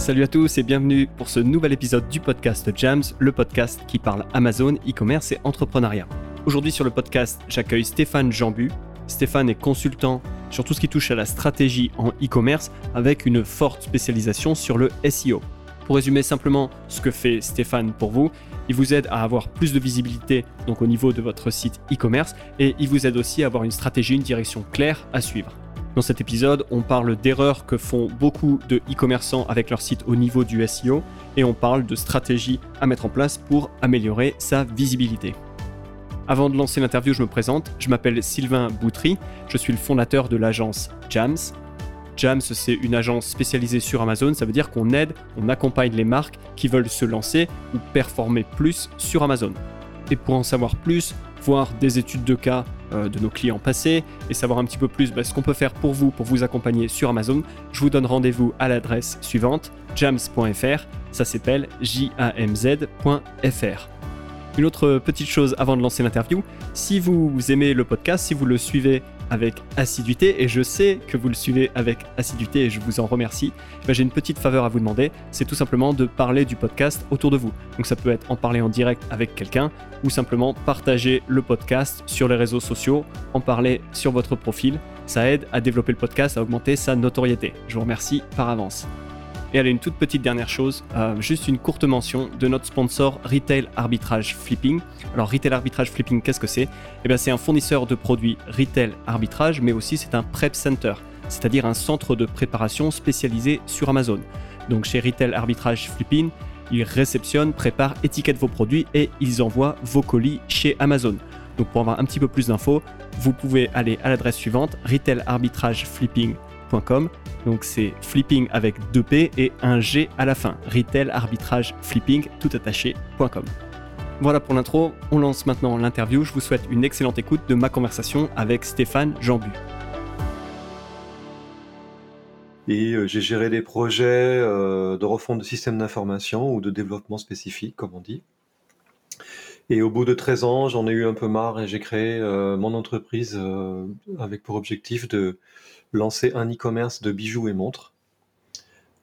Salut à tous et bienvenue pour ce nouvel épisode du podcast Jams, le podcast qui parle Amazon, e-commerce et entrepreneuriat. Aujourd'hui sur le podcast, j'accueille Stéphane Jambu. Stéphane est consultant sur tout ce qui touche à la stratégie en e-commerce avec une forte spécialisation sur le SEO. Pour résumer simplement ce que fait Stéphane pour vous, il vous aide à avoir plus de visibilité donc au niveau de votre site e-commerce et il vous aide aussi à avoir une stratégie, une direction claire à suivre. Dans cet épisode, on parle d'erreurs que font beaucoup de e-commerçants avec leur site au niveau du SEO et on parle de stratégies à mettre en place pour améliorer sa visibilité. Avant de lancer l'interview, je me présente. Je m'appelle Sylvain Boutry. Je suis le fondateur de l'agence Jams. Jams, c'est une agence spécialisée sur Amazon. Ça veut dire qu'on aide, on accompagne les marques qui veulent se lancer ou performer plus sur Amazon. Et pour en savoir plus, voir des études de cas euh, de nos clients passés et savoir un petit peu plus bah, ce qu'on peut faire pour vous, pour vous accompagner sur Amazon, je vous donne rendez-vous à l'adresse suivante, jams.fr, ça s'appelle jamz.fr. Une autre petite chose avant de lancer l'interview, si vous aimez le podcast, si vous le suivez avec assiduité, et je sais que vous le suivez avec assiduité et je vous en remercie, ben, j'ai une petite faveur à vous demander, c'est tout simplement de parler du podcast autour de vous. Donc ça peut être en parler en direct avec quelqu'un ou simplement partager le podcast sur les réseaux sociaux, en parler sur votre profil. Ça aide à développer le podcast, à augmenter sa notoriété. Je vous remercie par avance. Et allez, une toute petite dernière chose, euh, juste une courte mention de notre sponsor Retail Arbitrage Flipping. Alors Retail Arbitrage Flipping, qu'est-ce que c'est? Eh bien c'est un fournisseur de produits retail arbitrage, mais aussi c'est un prep center, c'est-à-dire un centre de préparation spécialisé sur Amazon. Donc chez Retail Arbitrage Flipping, ils réceptionnent, préparent, étiquettent vos produits et ils envoient vos colis chez Amazon. Donc pour avoir un petit peu plus d'infos, vous pouvez aller à l'adresse suivante retailarbitrageflipping.com donc c'est flipping avec deux P et un G à la fin. Retail arbitrage flipping tout attaché.com. Voilà pour l'intro, on lance maintenant l'interview. Je vous souhaite une excellente écoute de ma conversation avec Stéphane Jambu. Et euh, j'ai géré des projets euh, de refonte de systèmes d'information ou de développement spécifique, comme on dit. Et au bout de 13 ans, j'en ai eu un peu marre et j'ai créé euh, mon entreprise avec pour objectif de lancer un e-commerce de bijoux et montres.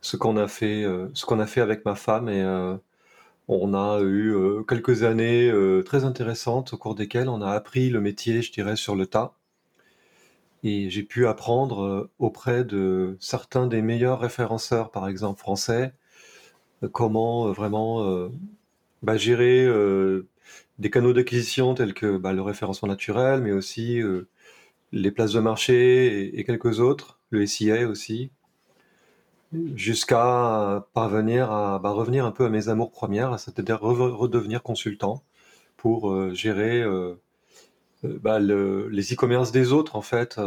Ce qu'on a fait, euh, ce qu'on a fait avec ma femme et euh, on a eu euh, quelques années très intéressantes au cours desquelles on a appris le métier, je dirais, sur le tas. Et j'ai pu apprendre auprès de certains des meilleurs référenceurs, par exemple français, comment vraiment bah, gérer des canaux d'acquisition tels que bah, le référencement naturel, mais aussi les places de marché et, quelques autres, le SIA aussi, jusqu'à parvenir à bah, revenir un peu à mes amours premières, c'est-à-dire redevenir consultant pour euh, gérer euh, euh, bah, les e-commerce des autres en fait.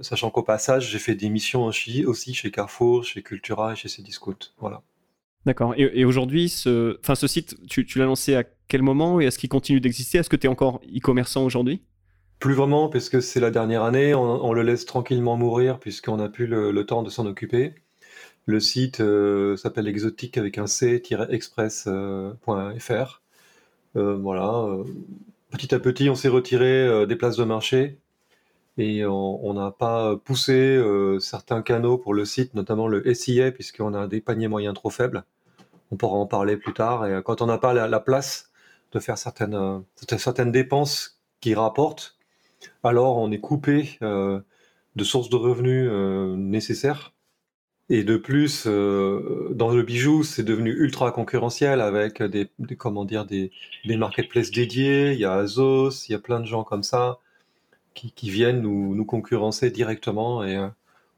sachant qu'au passage, j'ai fait des missions aussi chez Carrefour, chez Cultura et chez Cdiscount. Voilà. D'accord. Et, aujourd'hui, ce, ce site, tu, tu l'as lancé à quel moment et est-ce qu'il continue d'exister? Est-ce que tu es encore e-commerçant aujourd'hui? Plus vraiment, parce que c'est la dernière année, on, le laisse tranquillement mourir puisqu'on n'a plus le, temps de s'en occuper. Le site euh, s'appelle exotique avec un c-express.fr. Euh, voilà. Petit à petit, on s'est retiré euh, des places de marché et on n'a pas poussé certains canaux pour le site, notamment le SIA, puisqu'on a des paniers moyens trop faibles. On pourra en parler plus tard. Et quand on n'a pas la, place de faire certaines, certaines dépenses qui rapportent, alors on est coupé euh, de sources de revenus euh, nécessaires. Et de plus, euh, dans le bijou, c'est devenu ultra concurrentiel avec des, des, marketplaces dédiés. Il y a Azos, il y a plein de gens comme ça qui, viennent nous, concurrencer directement et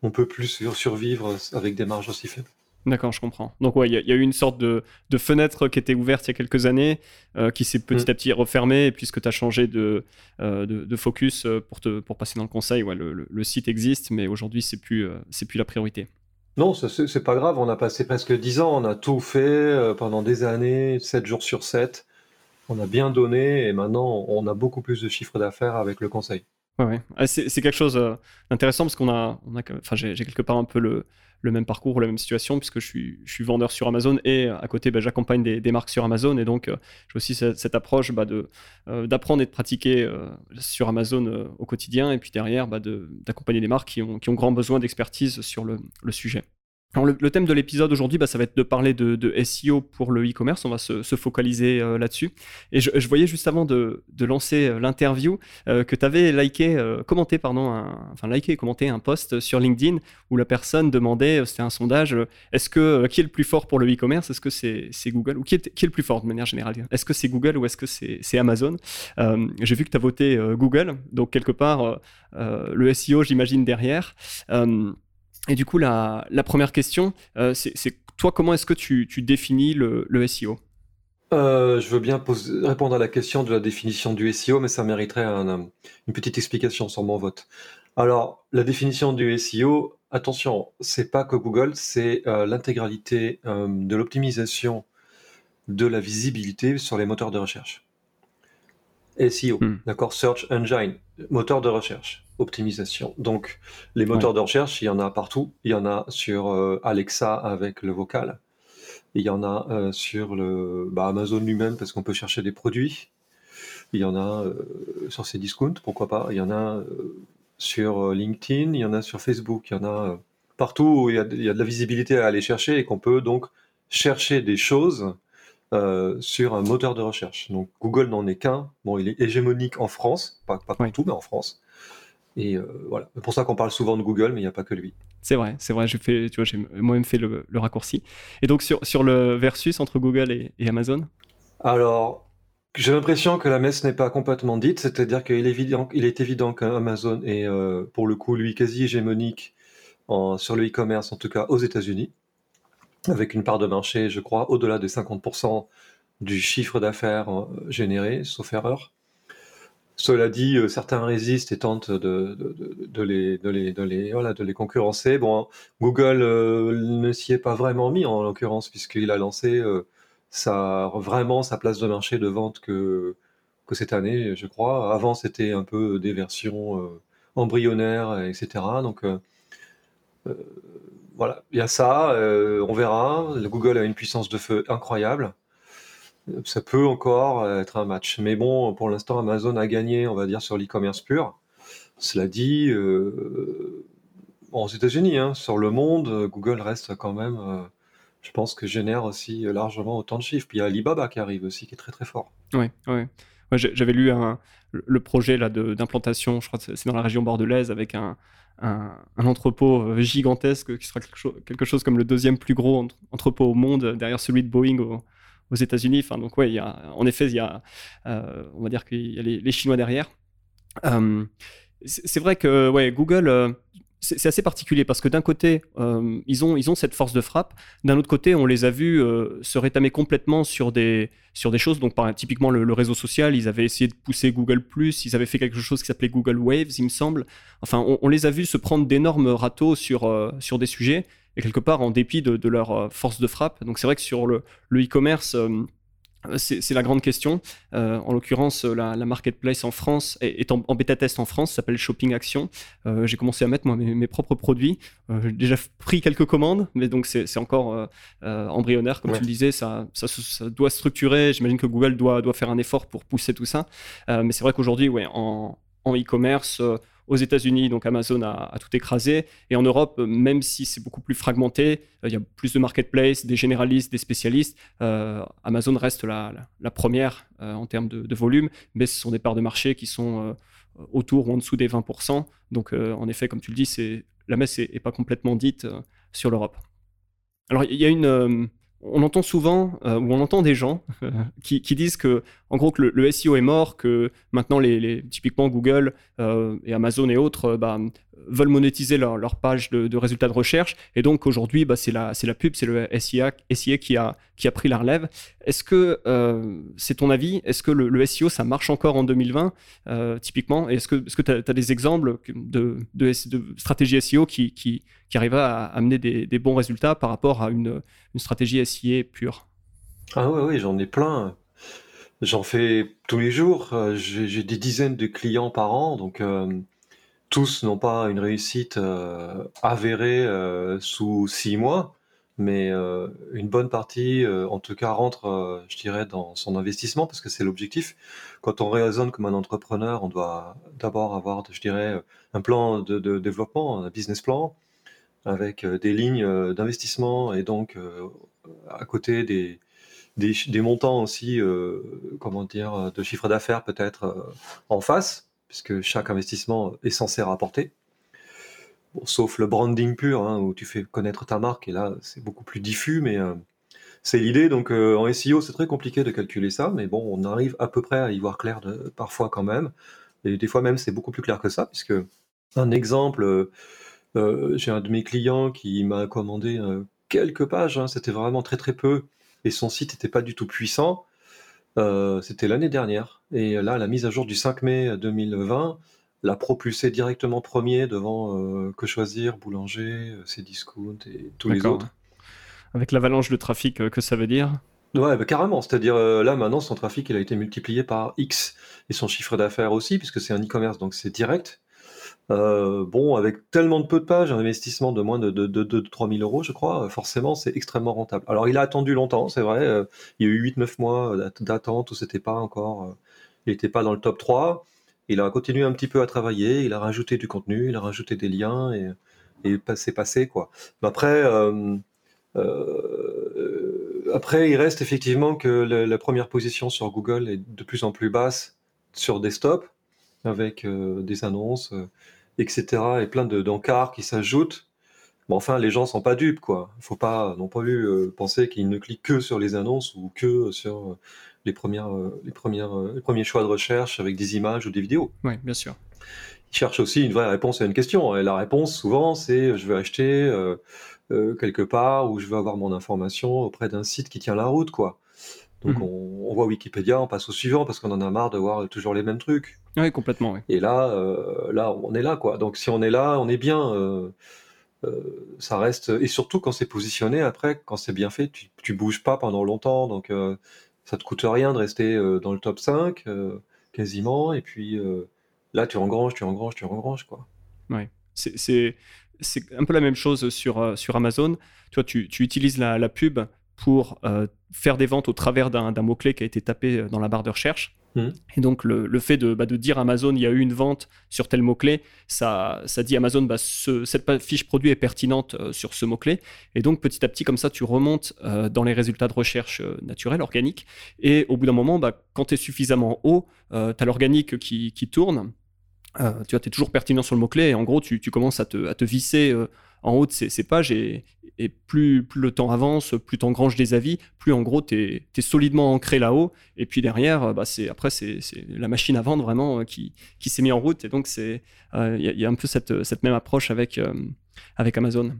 on peut plus survivre avec des marges aussi faibles. D'accord, je comprends. Donc, ouais, il y, a eu une sorte de, fenêtre qui était ouverte il y a quelques années, euh, qui s'est petit mm. à petit refermée, puisque tu as changé de, euh, de, focus euh, pour, te, pour passer dans le conseil. Ouais, le, site existe, mais aujourd'hui, c'est plus, c'est plus la priorité. Non, c'est pas grave. On a passé presque 10 ans, on a tout fait pendant des années, 7 jours sur 7. On a bien donné et maintenant, on a beaucoup plus de chiffres d'affaires avec le conseil. Ouais. Ah, c'est quelque chose d'intéressant parce qu'on a, on enfin, j'ai quelque part un peu le même parcours, la même situation, puisque je suis, vendeur sur Amazon et à côté, bah, j'accompagne des, marques sur Amazon. Et donc, euh, j'ai aussi cette, approche bah, euh, d'apprendre et de pratiquer euh, sur Amazon au quotidien, et puis derrière, bah, d'accompagner des marques qui ont, qui ont grand besoin d'expertise sur le sujet. Alors le, thème de l'épisode aujourd'hui, bah, ça va être de parler de, SEO pour le e-commerce. On va se, focaliser euh, là-dessus. Et je, voyais juste avant de, lancer euh, l'interview euh, que tu avais liké, commenté, pardon, enfin liké et commenté un post sur LinkedIn où la personne demandait, c'était un sondage, est-ce que qui est le plus fort pour le e-commerce? Est-ce que c'est Google? Ou qui est, le plus fort de manière générale? Est-ce que c'est Google ou est-ce que c'est Amazon? J'ai vu que tu as voté Google, donc quelque part le SEO, j'imagine derrière. Et du coup, la, première question, euh, c'est toi, comment est-ce que tu, définis le, SEO euh, je veux bien répondre à la question de la définition du SEO, mais ça mériterait une petite explication sur mon vote. Alors, la définition du SEO, attention, c'est pas que Google, c'est euh, l'intégralité de l'optimisation de la visibilité sur les moteurs de recherche. SEO, hmm. d'accord, Search Engine, moteur de recherche, optimisation. Donc, les moteurs de recherche, il y en a partout. Il y en a sur euh, Alexa avec le vocal. Il y en a euh, sur le bah, Amazon lui-même parce qu'on peut chercher des produits. Il y en a euh, sur ses discounts, pourquoi pas. Il y en a sur LinkedIn, il y en a sur Facebook, il y en a partout où il y a, il y a de la visibilité à aller chercher et qu'on peut donc chercher des choses euh, sur un moteur de recherche. Donc Google n'en est qu'un. Bon, il est hégémonique en France, pas, pas partout, mais en France. Et euh, voilà, c'est pour ça qu'on parle souvent de Google, mais il n'y a pas que lui. C'est vrai, c'est vrai. J'ai fait, tu vois, j'ai moi-même fait le, raccourci. Et donc sur, sur le versus entre Google et, Amazon? Alors, j'ai l'impression que la messe n'est pas complètement dite, c'est-à-dire qu'il est évident, il est évident qu'Amazon est, euh, pour le coup, lui, quasi hégémonique en, sur le e-commerce, en tout cas aux États-Unis avec une part de marché, je crois, au-delà de 50% du chiffre d'affaires euh, généré, sauf erreur. Cela dit, euh, certains résistent et tentent de, les, concurrencer. Bon, Google euh, ne s'y est pas vraiment mis en l'occurrence, puisqu'il a lancé vraiment sa place de marché de vente que, cette année, je crois. Avant, c'était un peu des versions embryonnaires, etc. Donc, voilà, il y a ça, euh, on verra. Google a une puissance de feu incroyable. Ça peut encore être un match. Mais bon, pour l'instant, Amazon a gagné, on va dire, sur l'e-commerce pur. Cela dit, euh, aux États-Unis, hein, sur le monde, Google reste quand même, euh, je pense que génère aussi largement autant de chiffres. Puis il y a Alibaba qui arrive aussi, qui est très très fort. Oui, oui. J'avais lu le projet d'implantation, je crois que c'est dans la région bordelaise, avec un, entrepôt euh, gigantesque qui sera quelque chose, comme le deuxième plus gros entrepôt au monde derrière celui de Boeing aux États-Unis. Enfin, donc ouais, en effet, il y a, euh, on va dire qu'il y a les, Chinois derrière. Euh, c'est vrai que Google, c'est assez particulier parce que d'un côté, euh, ils, ont, ils ont cette force de frappe. D'un autre côté, on les a vus euh, se rétamer complètement sur des, sur des choses. Donc, typiquement, le, réseau social, ils avaient essayé de pousser Google, ils avaient fait quelque chose qui s'appelait Google Waves, il me semble. Enfin, on, les a vus se prendre d'énormes râteaux sur, euh, sur des sujets et quelque part en dépit de, leur force de frappe. Donc, c'est vrai que sur le e-commerce, c'est la grande question. Euh, en l'occurrence, la, marketplace en France est, en, bêta test en France, s'appelle Shopping Action. Euh, j'ai commencé à mettre moi, mes, propres produits. j'ai déjà pris quelques commandes, mais donc c'est encore embryonnaire, comme tu le disais. Ça, ça, ça doit structurer. J'imagine que Google doit, doit faire un effort pour pousser tout ça. mais c'est vrai qu'aujourd'hui, ouais, en e-commerce, aux États-Unis, donc Amazon a, tout écrasé. Et en Europe, même si c'est beaucoup plus fragmenté, euh, il y a plus de marketplaces, des généralistes, des spécialistes. Euh, Amazon reste la, première euh, en termes de, volume, mais ce sont des parts de marché qui sont autour ou en dessous des 20%. Donc, en effet, comme tu le dis, la messe n'est pas complètement dite sur l'Europe. Alors, il y a une on entend souvent, ou on entend des gens qui, disent que, en gros, que le, SEO est mort, que maintenant, les, typiquement Google et Amazon et autres bah, veulent monétiser leur, leur page de, résultats de recherche. Et donc aujourd'hui, bah, c'est la, la pub, c'est le SIA, qui, a, qui a pris la relève. Est-ce que euh, c'est ton avis? Est-ce que le, SEO, ça marche encore en 2020, euh, typiquement Est-ce que tu as, des exemples de, de, de stratégies SEO qui, qui, qui arrivent à amener des, des, bons résultats par rapport à une, une stratégie SIA pure? Ah oui, oui, j'en ai plein. J'en fais tous les jours. Euh, j'ai des dizaines de clients par an, donc tous n'ont pas une réussite euh, avérée euh, sous six mois, mais euh, une bonne partie, en tout cas, rentre, je dirais, dans son investissement, parce que c'est l'objectif. Quand on raisonne comme un entrepreneur, on doit d'abord avoir, je dirais, un plan de, développement, un business plan, avec des lignes d'investissement et donc à côté des, des, montants aussi, comment dire, de chiffre d'affaires peut-être en face, puisque chaque investissement est censé rapporter. sauf le branding pur, hein, où tu fais connaître ta marque, et là c'est beaucoup plus diffus, mais c'est l'idée. Donc en SEO, c'est très compliqué de calculer ça, mais bon, on arrive à peu près à y voir clair parfois quand même. Et des fois même, c'est beaucoup plus clair que ça, puisque un exemple, j'ai un de mes clients qui m'a commandé quelques pages, hein, c'était vraiment très très peu, et son site n'était pas du tout puissant. Euh, c'était l'année dernière. Et là, la mise à jour du 5 mai 2020 l'a propulsé directement premier devant euh, Que Choisir, Boulanger, euh, Cdiscount et tous les autres. Avec l'avalanche de trafic que ça veut dire? Ouais, bah, carrément. C'est-à-dire là, maintenant, son trafic, il a été multiplié par X. Et son chiffre d'affaires aussi, puisque c'est un e-commerce, donc c'est direct. Euh, bon, avec tellement de peu de pages, un investissement de moins de, de, de, 3000 euros, je crois, forcément, c'est extrêmement rentable. Alors, il a attendu longtemps, c'est vrai. Euh, il y a eu 8-9 mois d'attente où c'était pas encore. Euh, il n'était pas dans le top 3. Il a continué un petit peu à travailler, il a rajouté du contenu, il a rajouté des liens et, et c'est passé, quoi. Mais après, après, il reste effectivement que la, première position sur Google est de plus en plus basse sur desktop avec des annonces etc. Et plein d'encarts qui s'ajoutent. Mais enfin, les gens sont pas dupes, quoi. Il faut pas non plus euh, penser qu'ils ne cliquent que sur les annonces ou que sur euh, les, premières, euh, les, premières, les premiers choix de recherche avec des images ou des vidéos. Oui, bien sûr. Ils cherchent aussi une vraie réponse à une question. Et la réponse, souvent, c'est je veux acheter quelque part ou je veux avoir mon information auprès d'un site qui tient la route, quoi. Donc mhm. on, voit Wikipédia, on passe au suivant parce qu'on en a marre de voir toujours les mêmes trucs. Oui, complètement. Oui. Et là, euh, là, on est là, quoi. Donc si on est là, on est bien. Euh, euh, ça reste et surtout quand c'est positionné après, quand c'est bien fait, tu, tu bouges pas pendant longtemps, donc ça te coûte rien de rester dans le top 5 quasiment. Et puis là, tu engranges, tu engranges, tu engranges, quoi. Oui. C'est un peu la même chose sur, sur Amazon. Tu vois, tu, tu utilises la, la pub pour euh, faire des ventes au travers d'un mot-clé qui a été tapé euh, dans la barre de recherche. Mmh. Et donc, le, fait de, bah, de, dire Amazon, il y a eu une vente sur tel mot-clé, ça, ça dit Amazon, bah, cette fiche produit est pertinente euh, sur ce mot-clé. Et donc, petit à petit, comme ça, tu remontes dans les résultats de recherche naturels, organiques. Et au bout d'un moment, bah, quand tu es suffisamment haut, tu as l'organique qui, qui, tourne. Tu vois, es toujours pertinent sur le mot-clé. Et en gros, tu, commences à te, visser en haut de ces, pages et, plus, le temps avance, plus tu engranges des avis, plus en gros tu es, solidement ancré là-haut. Et puis derrière, bah, après, c'est la machine à vendre vraiment euh, qui, s'est mise en route. Et donc, il euh, y, a un peu cette, même approche euh, avec Amazon.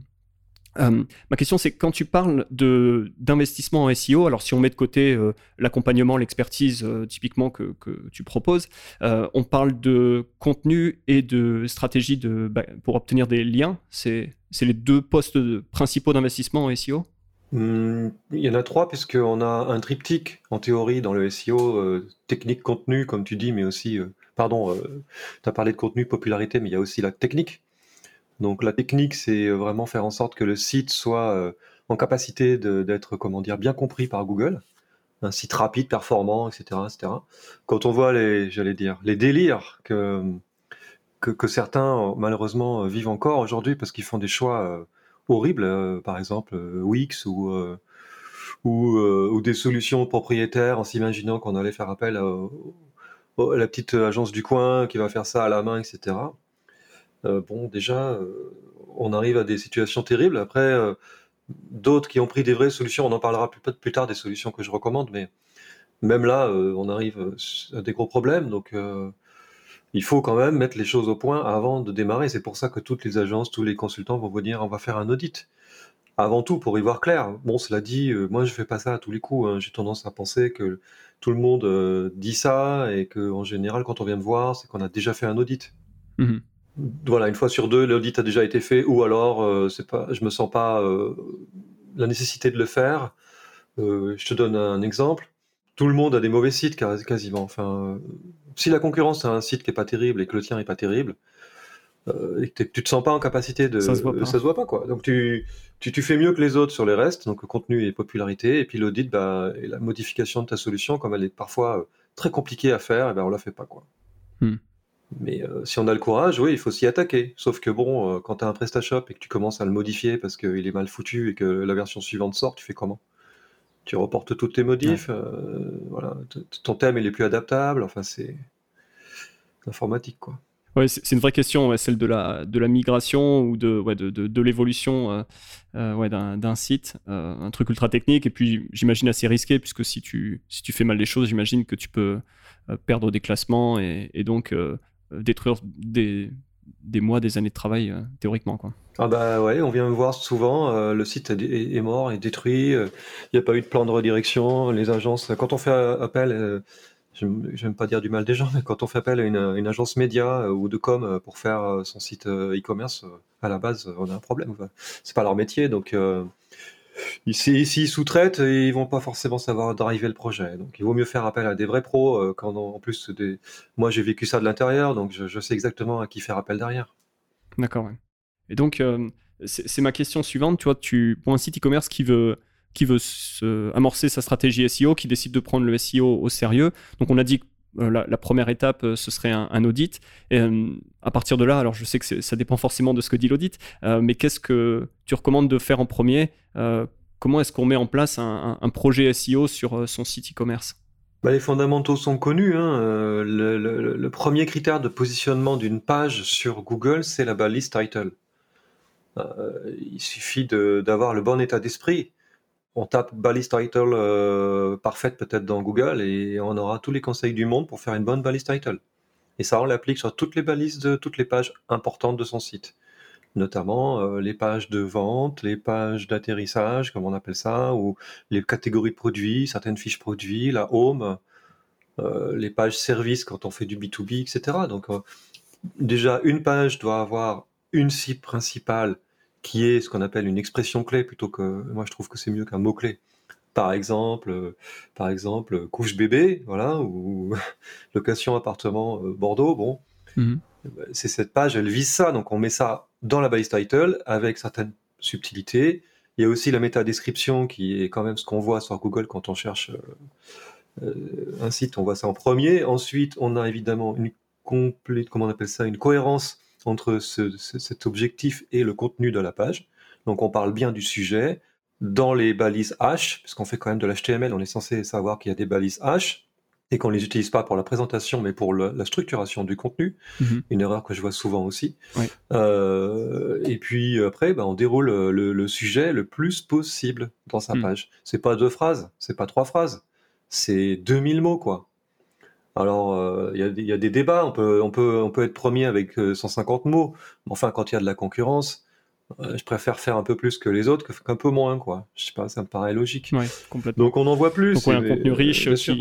Euh, ma question, c'est quand tu parles d'investissement en SEO, alors si on met de côté euh, l'accompagnement, l'expertise euh, typiquement que, que, tu proposes, on parle de contenu et de stratégie de, bah, pour obtenir des liens. C'est les deux postes principaux d'investissement en SEO hmm, Il y en a trois, puisqu'on a un triptyque en théorie dans le SEO, technique, contenu, comme tu dis, mais aussi, pardon, tu as parlé de contenu, popularité, mais il y a aussi la technique. Donc la technique, c'est euh, vraiment faire en sorte que le site soit euh, en capacité d'être, bien compris par Google, un site rapide, performant, etc., etc. Quand on voit les, j'allais dire, les délires que, certains malheureusement vivent encore aujourd'hui parce qu'ils font des choix euh, horribles, par exemple Wix ou ou, des solutions propriétaires en s'imaginant qu'on allait faire appel à, la petite agence du coin qui va faire ça à la main, etc. Euh, bon, déjà, euh, on arrive à des situations terribles. Après, euh, d'autres qui ont pris des vraies solutions, on en parlera plus, plus tard des solutions que je recommande, mais même là, on arrive à des gros problèmes. Donc, il faut quand même mettre les choses au point avant de démarrer. C'est pour ça que toutes les agences, tous les consultants vont vous dire on va faire un audit. Avant tout, pour y voir clair. Bon, cela dit, moi je fais pas ça à tous les coups. Hein. J'ai tendance à penser que tout le monde dit ça et qu'en général, quand on vient me voir, c'est qu'on a déjà fait un audit. Mmh voilà, une fois sur deux, l'audit a déjà été fait, ou alors euh, c'est pas, je me sens pas euh, la nécessité de le faire. Euh, je te donne un exemple. Tout le monde a des mauvais sites quasiment. Enfin, si la concurrence a un site qui est pas terrible et que le tien est pas terrible, et que tu te sens pas en capacité de, ça se voit pas, se voit pas quoi. Donc tu, tu, tu, fais mieux que les autres sur les restes, donc contenu et popularité, et puis l'audit, bah, et la modification de ta solution, comme elle est parfois très compliquée à faire, et ben on la fait pas quoi. Hmm. Mais euh, si on a le courage, oui, il faut s'y attaquer. Sauf que bon, euh, quand tu as un PrestaShop et que tu commences à le modifier parce qu'il est mal foutu et que la version suivante sort, tu fais comment? Tu reportes toutes tes modifs, euh, voilà, ton thème il est plus adaptable, enfin c'est informatique quoi. Ouais, c'est une vraie question, celle de la, de la migration ou de, ouais, de, de, l'évolution d'un site, un truc ultra technique, et puis j'imagine assez risqué, puisque si tu, si tu fais mal les choses, j'imagine que tu peux perdre des classements et, et donc euh, détruire des, des mois, des années de travail, euh, théoriquement. Quoi. Ah bah ouais, on vient me voir souvent, euh, le site est, mort, est détruit, il n'y a pas eu de plan de redirection, les agences, quand on fait appel, je n'aime pas dire du mal des gens, mais quand on fait appel à une, une agence média ou de com pour faire son site e-commerce, à la base, on a un problème. C'est pas leur métier, donc S'ils sous-traitent, ils vont pas forcément savoir driver le projet. Donc, il vaut mieux faire appel à des vrais pros. Euh, quand en plus, moi, j'ai vécu ça de l'intérieur, donc je, sais exactement à qui faire appel derrière. D'accord. Et donc, euh, c'est ma question suivante. Tu vois, tu pour un site e-commerce qui veut qui veut amorcer sa stratégie SEO, qui décide de prendre le SEO au sérieux. Donc, on a dit euh, la, première étape, ce serait un, audit. Et à partir de là, alors je sais que ça dépend forcément de ce que dit l'audit, mais qu'est-ce que tu recommandes de faire en premier euh, comment est-ce qu'on met en place un, projet SEO sur euh, son site e-commerce? Bah, les fondamentaux sont connus. Hein. Euh, le, premier critère de positionnement d'une page sur Google, c'est la balise title. il suffit d'avoir le bon état d'esprit. On tape balise title parfaite peut-être dans Google et on aura tous les conseils du monde pour faire une bonne balise title. Et ça, on l'applique sur toutes les balises de toutes les pages importantes de son site notamment euh, les pages de vente, les pages d'atterrissage, comme on appelle ça, ou les catégories de produits, certaines fiches produits, la home, euh, les pages services quand on fait du B2B, etc. Donc euh, déjà, une page doit avoir une cible principale qui est ce qu'on appelle une expression clé plutôt que moi je trouve que c'est mieux qu'un mot clé par exemple, par exemple, couche bébé, voilà, ou location appartement Bordeaux, bon, mmh c'est cette page, elle vise ça, donc on met ça dans la base title avec certaines subtilités. Il y a aussi la méta-description qui est quand même ce qu'on voit sur Google quand on cherche euh, euh, un site, on voit ça en premier. Ensuite, on a évidemment une complète, comment on appelle ça, une cohérence entre cet objectif et le contenu de la page. Donc on parle bien du sujet. Dans les balises H, puisqu'on fait quand même de l'HTML, on est censé savoir qu'il y a des balises H et qu'on les utilise pas pour la présentation, mais pour la structuration du contenu. Mhm. Une erreur que je vois souvent aussi. Euh, et puis après, ben, on déroule le, sujet le plus possible dans sa mhm. page. C'est pas deux phrases, c'est pas trois phrases, c'est 2000 mots, quoi. Alors, euh, il y, a des débats, on peut, on, peut, on peut être premier avec 150 euh, mots, mais enfin, quand il y a de la concurrence, je préfère faire un peu plus que les autres qu'un peu moins, quoi. Je sais pas, ça me paraît logique. complètement. Donc on en voit plus. Donc un contenu riche aussi.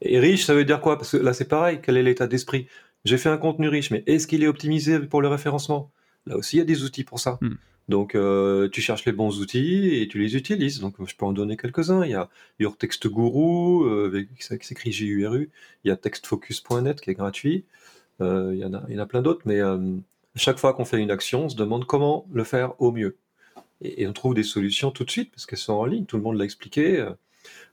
Et riche, ça veut dire quoi? Parce que là, c'est pareil. Quel est l'état d'esprit? J'ai fait un contenu riche, mais est-ce qu'il est optimisé pour le référencement? Là aussi, il y a des outils pour ça. Hmm. Donc, euh, tu cherches les bons outils et tu les utilises. Donc, je peux en donner quelques-uns. Il y a Your Text Guru, euh, qui s'écrit J-U-R-U. Il y a textfocus.net qui est gratuit. Euh, il, y en a, il y en a plein d'autres. Mais chaque fois qu'on fait une action, on se demande comment le faire au mieux. Et, et on trouve des solutions tout de suite parce qu'elles sont en ligne. Tout le monde l'a expliqué.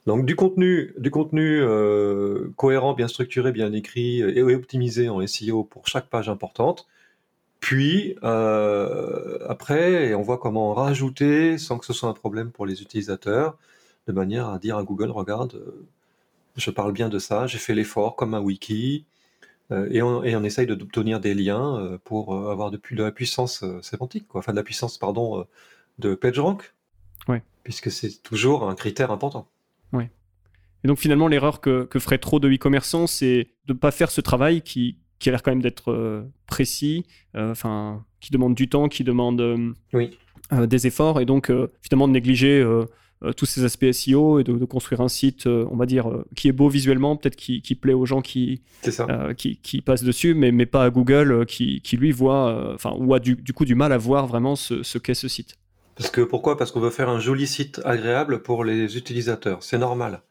Donc du contenu, du contenu euh, cohérent, bien structuré, bien écrit et optimisé en SEO pour chaque page importante. Puis euh, après, on voit comment rajouter sans que ce soit un problème pour les utilisateurs, de manière à dire à Google, regarde, euh, je parle bien de ça, j'ai fait l'effort comme un wiki, et on, et, on, essaye d'obtenir des liens pour avoir de, de la puissance sémantique, quoi. enfin de la puissance, pardon, de PageRank, ouais. puisque c'est toujours un critère important. Ouais. Et donc finalement, l'erreur que, que feraient trop de e-commerçants, c'est de ne pas faire ce travail qui, qui a l'air quand même d'être euh, précis, euh, enfin, qui demande du temps, qui demande euh, oui. des efforts, et donc finalement de négliger tous ces aspects SEO et de, construire un site, on va dire, qui est beau visuellement, peut-être qui, qui, plaît aux gens qui, qui, qui, passent dessus, mais, mais pas à Google, qui, qui lui voit, enfin, ou a du, du, coup du mal à voir vraiment ce, ce qu'est ce site. Parce que pourquoi? Parce qu'on veut faire un joli site agréable pour les utilisateurs. C'est normal.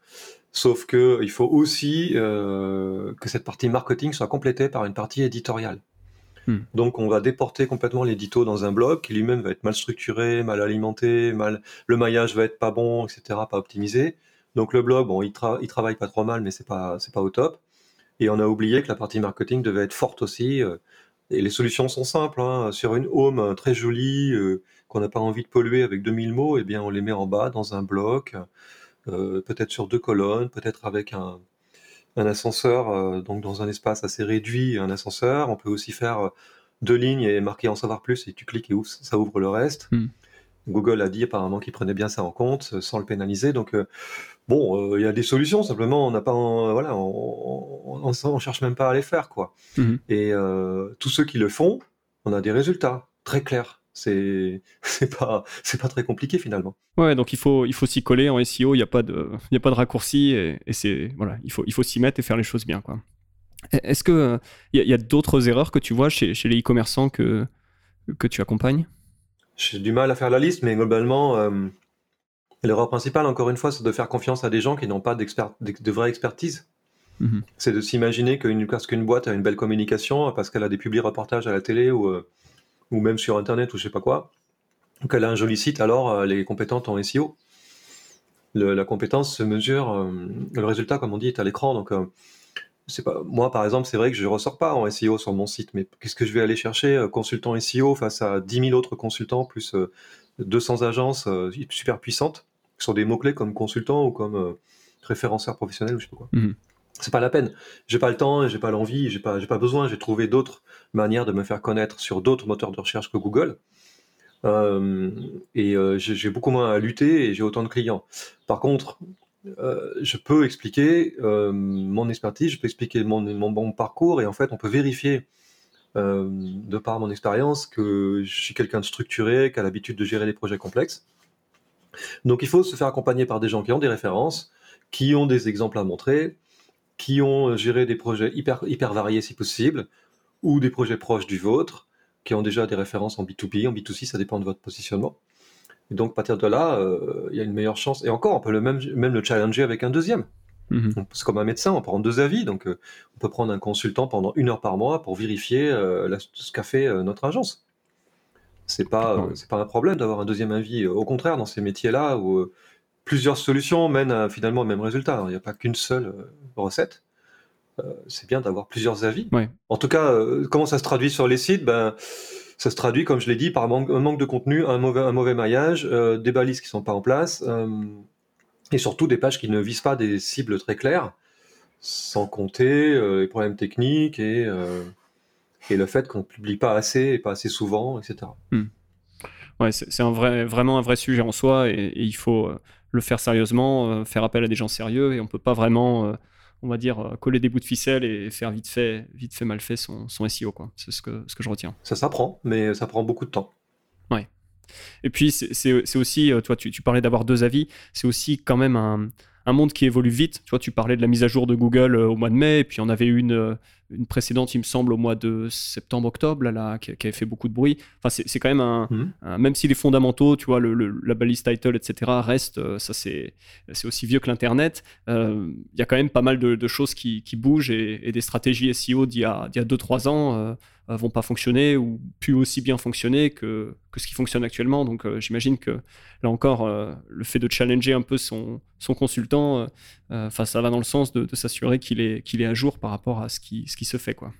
Sauf que il faut aussi euh, que cette partie marketing soit complétée par une partie éditoriale. Hmm. Donc on va déporter complètement l'édito dans un blog qui lui-même va être mal structuré, mal alimenté, mal le maillage va être pas bon, etc., pas optimisé. Donc le blog, bon, il, il travaille pas trop mal, mais c'est pas c'est pas au top. Et on a oublié que la partie marketing devait être forte aussi. Et les solutions sont simples. Hein. Sur une home très jolie, qu'on n'a pas envie de polluer avec 2000 mots, eh bien, on les met en bas dans un bloc, peut-être sur deux colonnes, peut-être avec un, un ascenseur, donc dans un espace assez réduit, un ascenseur. On peut aussi faire deux lignes et marquer en savoir plus et tu cliques et ça ouvre le reste. Hmm. Google a dit apparemment qu'il prenait bien ça en compte euh, sans le pénaliser. Donc, euh, bon, euh, il y a des solutions, simplement, on n'a pas, voilà, on, on, cherche même pas à les faire, quoi. Hmm. Et tous ceux qui le font, on a des résultats très clairs. C'est c'est pas c'est pas très compliqué finalement. Ouais, donc il faut il faut s'y coller en SEO. Il n'y a pas de il y a pas de raccourci et, et c'est voilà, il faut il faut s'y mettre et faire les choses bien, quoi. Est-ce que il y a, d'autres erreurs que tu vois chez, les e-commerçants que, que tu accompagnes? J'ai du mal à faire la liste, mais globalement, euh, l'erreur principale, encore une fois, c'est de faire confiance à des gens qui n'ont pas de vraie expertise. Mhm. C'est de s'imaginer qu'une, parce qu'une boîte a une belle communication, parce qu'elle a des publics reportages à la télé ou, euh, ou même sur Internet ou je sais pas quoi, qu'elle a un joli site, alors euh, elle est compétente en SEO. la compétence se mesure, le résultat, comme on dit, est à l'écran. Donc, pas, moi, par exemple, c'est vrai que je ne ressors pas en SEO sur mon site, mais qu'est-ce que je vais aller chercher euh, Consultant SEO face à 10 000 autres consultants, plus 200 euh, agences euh, super puissantes, sur des mots-clés comme consultant ou comme référenceur professionnel ou je sais pas quoi. Mmh. C'est pas la peine. J'ai pas le temps, j'ai pas l'envie, j'ai pas, j'ai pas besoin. J'ai trouvé d'autres manières de me faire connaître sur d'autres moteurs de recherche que Google. et j'ai beaucoup moins à lutter et j'ai autant de clients. Par contre, euh, je peux expliquer euh, mon expertise, je peux expliquer mon, mon, bon parcours, et en fait, on peut vérifier, euh, de par mon expérience, que je suis quelqu'un de structuré, qui a l'habitude de gérer des projets complexes. Donc, il faut se faire accompagner par des gens qui ont des références, qui ont des exemples à montrer, qui ont géré des projets hyper, hyper variés si possible, ou des projets proches du vôtre, qui ont déjà des références en B2B, en B2C, ça dépend de votre positionnement. Et donc, à partir de là, euh, il y a une meilleure chance. Et encore, on peut le même, même le challenger avec un deuxième. Mhm. C'est comme un médecin, on prend deux avis. Donc, euh, on peut prendre un consultant pendant une heure par mois pour vérifier euh, ce qu'a fait notre agence. C'est pas, c'est pas un problème d'avoir un deuxième avis. Au contraire, dans ces métiers-là, où plusieurs solutions mènent finalement au même résultat. Il n'y a pas qu'une seule recette. c'est bien d'avoir plusieurs avis. En tout cas, comment ça se traduit sur les sites? Ben, ça se traduit, comme je l'ai dit, par un manque, de contenu, un mauvais, un mauvais maillage, euh, des balises qui ne sont pas en place, euh, et surtout des pages qui ne visent pas des cibles très claires, sans compter euh, les problèmes techniques et, et le fait qu'on ne publie pas assez et pas assez souvent, etc. Hmm. Ouais, c'est un vrai, vraiment un vrai sujet en soi, et, et il faut le faire sérieusement, faire appel à des gens sérieux, et on ne peut pas vraiment on va dire, euh, coller des bouts de ficelle et faire vite fait, vite fait mal fait son, son SEO. Quoi. C'est ce que, ce que je retiens. Ça s'apprend, mais ça prend beaucoup de temps. Ouais. Et puis, c'est aussi, euh, toi, tu, tu parlais d'avoir deux avis, c'est aussi quand même un, un monde qui évolue vite. Tu vois, tu parlais de la mise à jour de Google euh, au mois de mai, et puis on avait une, euh, une précédente, il me semble, au mois de septembre-octobre, là, là, qui, avait fait beaucoup de bruit. Enfin, c'est quand même mhm. un, Même si les fondamentaux, tu vois, le, la balise title, etc., restent, euh, ça c'est aussi vieux que l'Internet, il y a quand même pas mal de, choses qui, qui bougent et, des stratégies SEO d'il y a 2-3 ans euh, vont pas fonctionner ou plus aussi bien fonctionner que, que ce qui fonctionne actuellement. Donc euh, j'imagine que là encore, euh, le fait de challenger un peu son, son consultant, enfin ça va dans le sens de, s'assurer qu'il est, qu'il est à jour par rapport à ce qui, ce qui se fait. quoi.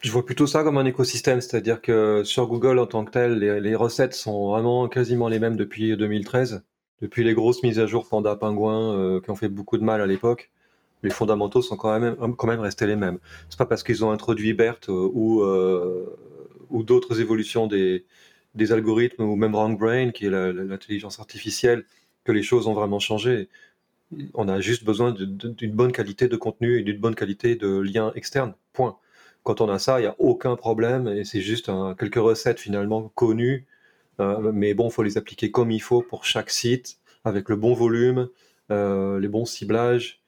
Je vois plutôt ça comme un écosystème, c'est-à-dire que sur Google en tant que tel, les, les, recettes sont vraiment quasiment les mêmes depuis 2013, depuis les grosses mises à jour Panda Pingouin qui ont fait beaucoup de mal à l'époque les fondamentaux sont quand même, quand même restés les mêmes. C'est pas parce qu'ils ont introduit BERT euh, ou, euh, ou d'autres évolutions des, algorithmes ou même Brain, qui est l'intelligence artificielle, que les choses ont vraiment changé. On a juste besoin d'une bonne qualité de contenu et d'une bonne qualité de lien externe. Point. Quand on a ça, il n'y a aucun problème et c'est juste quelques recettes finalement connues. Euh, mais bon, il faut les appliquer comme il faut pour chaque site, avec le bon volume, les bons ciblages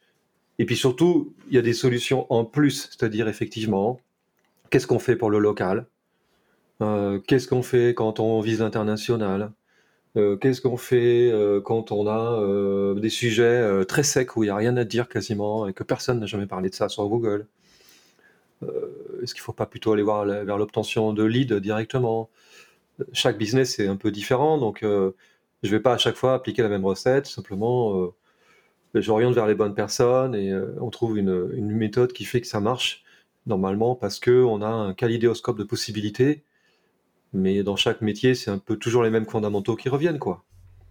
et puis surtout, il y a des solutions en plus, c'est-à-dire effectivement, qu'est-ce qu'on fait pour le local? Euh, Qu'est-ce qu'on fait quand on vise l'international? Euh, Qu'est-ce qu'on fait euh, quand on a des sujets très secs où il n'y a rien à dire quasiment et que personne n'a jamais parlé de ça sur Google? Est-ce qu'il ne faut pas plutôt aller voir vers l'obtention de leads directement? Chaque business est un peu différent, donc je ne vais pas à chaque fois appliquer la même recette, simplement j'oriente vers les bonnes personnes et on trouve une, une, méthode qui fait que ça marche normalement parce qu'on a un kalidéoscope de possibilités. Mais dans chaque métier, c'est un peu toujours les mêmes fondamentaux qui reviennent, quoi.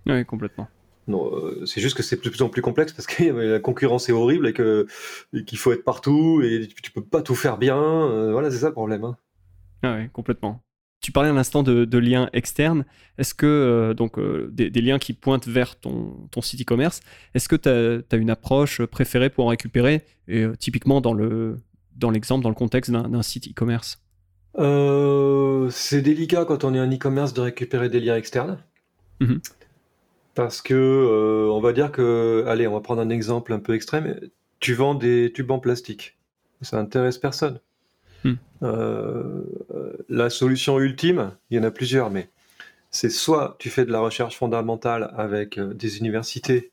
Oui, complètement. Non, euh, c'est juste que c'est de plus en plus complexe parce que la concurrence est horrible et que qu'il faut être partout et tu peux pas tout faire bien. Euh, voilà, c'est ça le problème. Hein. Ah oui, complètement. Tu parlais à l'instant de, liens externes. Est-ce que, euh, donc, des, liens qui pointent vers ton, ton site e-commerce, est-ce que tu as, une approche préférée pour en récupérer et, Typiquement dans le dans l'exemple, dans le contexte d'un site e-commerce? C'est délicat quand on est un e-commerce de récupérer des liens externes. Mmh parce que, euh, on va dire que, allez, on va prendre un exemple un peu extrême. Tu vends des tubes en plastique. Ça intéresse personne. Hmm. Euh, la solution ultime, il y en a plusieurs, mais c'est soit tu fais de la recherche fondamentale avec euh, des universités,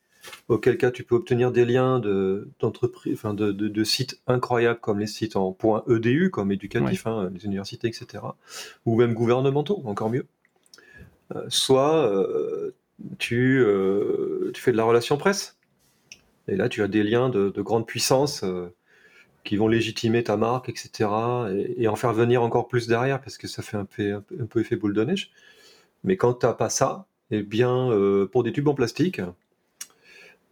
auquel cas tu peux obtenir des liens de, d'entreprises, enfin de, sites incroyables comme les sites en .edu, comme éducatif, hein, les universités, etc., ou même gouvernementaux, encore mieux. soit euh, tu, fais de la relation presse. Et là, tu as des liens de, grande puissance euh, qui vont légitimer ta marque, etc. Et, en faire venir encore plus derrière, parce que ça fait un peu, un peu effet boule de neige. Mais quand tu n'as pas ça, eh bien, euh, pour des tubes en plastique,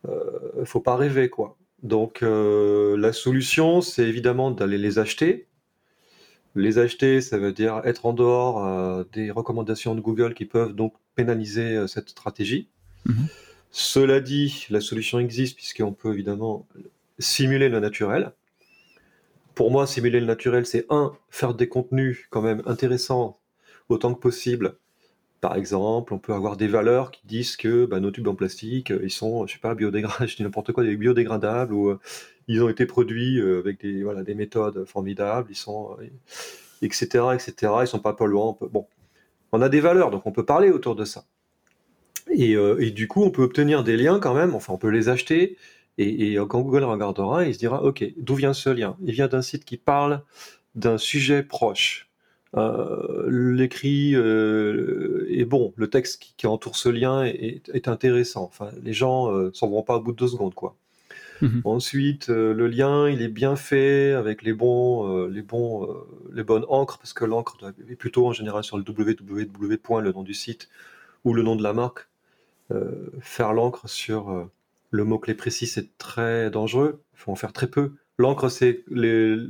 ne faut pas rêver, quoi. Donc, la solution, c'est évidemment d'aller les acheter. Les acheter, ça veut dire être en dehors des recommandations de Google qui peuvent donc pénaliser euh, cette stratégie. Mhm. Cela dit, la solution existe puisqu'on peut évidemment simuler le naturel. Pour moi, simuler le naturel, c'est un, faire des contenus quand même intéressants autant que possible. Par exemple, on peut avoir des valeurs qui disent que bah, nos tubes en plastique, euh, ils sont, je sais pas, biodégradables, je dis n'importe quoi, biodégradables, ou euh, ils ont été produits avec des, méthodes formidables, ils sont, etc., etc., ils sont pas polluants. Bon, on a des valeurs, donc on peut parler autour de ça. Euh, et, du coup, on peut obtenir des liens quand même, enfin on peut les acheter, et, quand Google regardera, il se dira, OK, d'où vient ce lien? Il vient d'un site qui parle d'un sujet proche. Euh, l'écrit euh, est bon, le texte qui, entoure ce lien est, intéressant. Enfin, les gens ne s'en vont pas au bout de deux secondes, quoi. Mhm. Ensuite, euh, le lien, il est bien fait avec les bons, euh, les bons, euh, les bonnes encres, parce que l'encre est plutôt en général sur le www. le nom du site ou le nom de la marque. faire l'encre sur le mot-clé précis, c'est très dangereux. Il faut en faire très peu. L'encre, c'est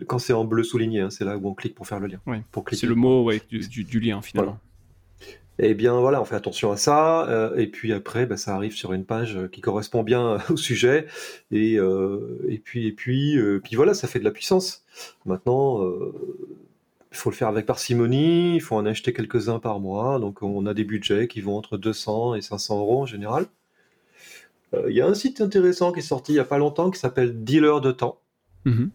quand c'est en bleu souligné, hein, c'est là où on clique pour faire le lien. C'est le mot du, lien finalement. Eh bien voilà, on fait attention à ça. Euh, et puis après, bah, ça arrive sur une page euh, qui correspond bien au sujet. Et, euh, et puis, et puis, puis voilà, ça fait de la puissance. Maintenant, il faut le faire avec parcimonie. Il faut en acheter quelques-uns par mois. Donc on a des budgets qui vont entre 200 et 500 euros en général. Il y a un site intéressant qui est sorti il n'y a pas longtemps qui s'appelle Dealer de temps. Mmh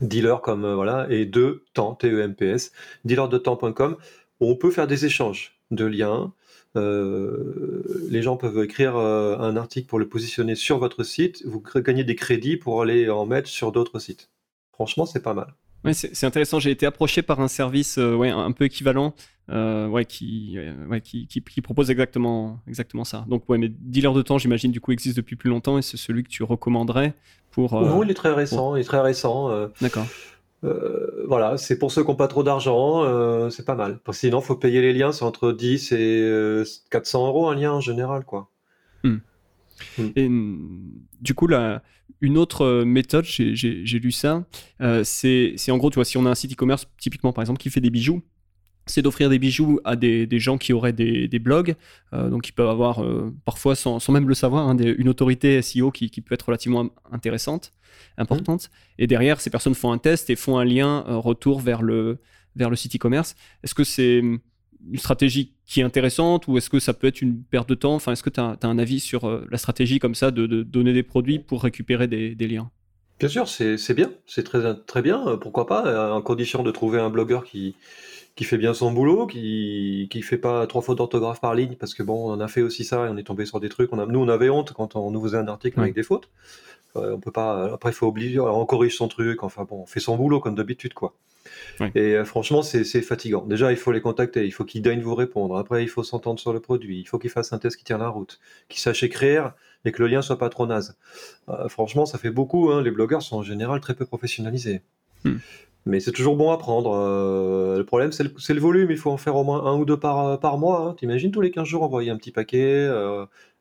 Dealer comme voilà et de temps T E M P S. Dealerdetemps.com. On peut faire des échanges de liens. Euh, les gens peuvent écrire euh, un article pour le positionner sur votre site. Vous gagnez des crédits pour aller en mettre sur d'autres sites. Franchement, c'est pas mal. Ouais, c'est intéressant. J'ai été approché par un service euh, ouais, un peu équivalent ouais, qui, qui, qui, propose exactement, exactement ça. Donc, ouais, mais dealer de temps, j'imagine, du coup, existe depuis plus longtemps et c'est celui que tu recommanderais pour. non, il est très récent. Il est très récent. D'accord. Euh, voilà, c'est pour ceux qui n'ont pas trop d'argent, euh, c'est pas mal. Parce que sinon, faut payer les liens, c'est entre 10 et 400 euh, euros un lien en général, quoi. Hmm. Et du coup, là, une autre méthode, j'ai lu ça, c'est en gros, tu vois, si on a un site e-commerce, typiquement par exemple, qui fait des bijoux, c'est d'offrir des bijoux à des, gens qui auraient des, blogs, donc qui peuvent avoir parfois, sans, même le savoir, hein, une autorité SEO qui, qui, peut être relativement intéressante importante. Et derrière, ces personnes font un test et font un lien euh, retour vers le, vers le site e-commerce. Est-ce que c'est une stratégie qui est intéressante ou est-ce que ça peut être une perte de temps? Enfin, est-ce que tu as, un avis sur euh, la stratégie comme ça de, donner des produits pour récupérer des, liens? Bien sûr, c'est bien, c'est très, très bien, euh, pourquoi pas, en condition de trouver un blogueur qui, qui fait bien son boulot, qui qui fait pas trois fautes d'orthographe par ligne, parce que bon, on a fait aussi ça et on est tombé sur des trucs. On a, nous, on avait honte quand on nous faisait un article avec des fautes. On peut pas. Après, il faut obliger. on corrige son truc. Enfin bon, on fait son boulot comme d'habitude, quoi. Et euh, franchement, c'est fatigant. Déjà, il faut les contacter, il faut qu'ils daignent vous répondre. Après, il faut s'entendre sur le produit, il faut qu'ils fassent un test qui tient la route, qu'ils sachent écrire et que le lien soit pas trop naze. Euh, franchement, ça fait beaucoup. Hein. Les blogueurs sont en général très peu professionnalisés. Hmm. Mais c'est toujours bon à prendre. Euh, le problème, c'est le, volume. Il faut en faire au moins un ou deux par, par mois. Hein. T'imagines tous les 15 jours envoyer un petit paquet,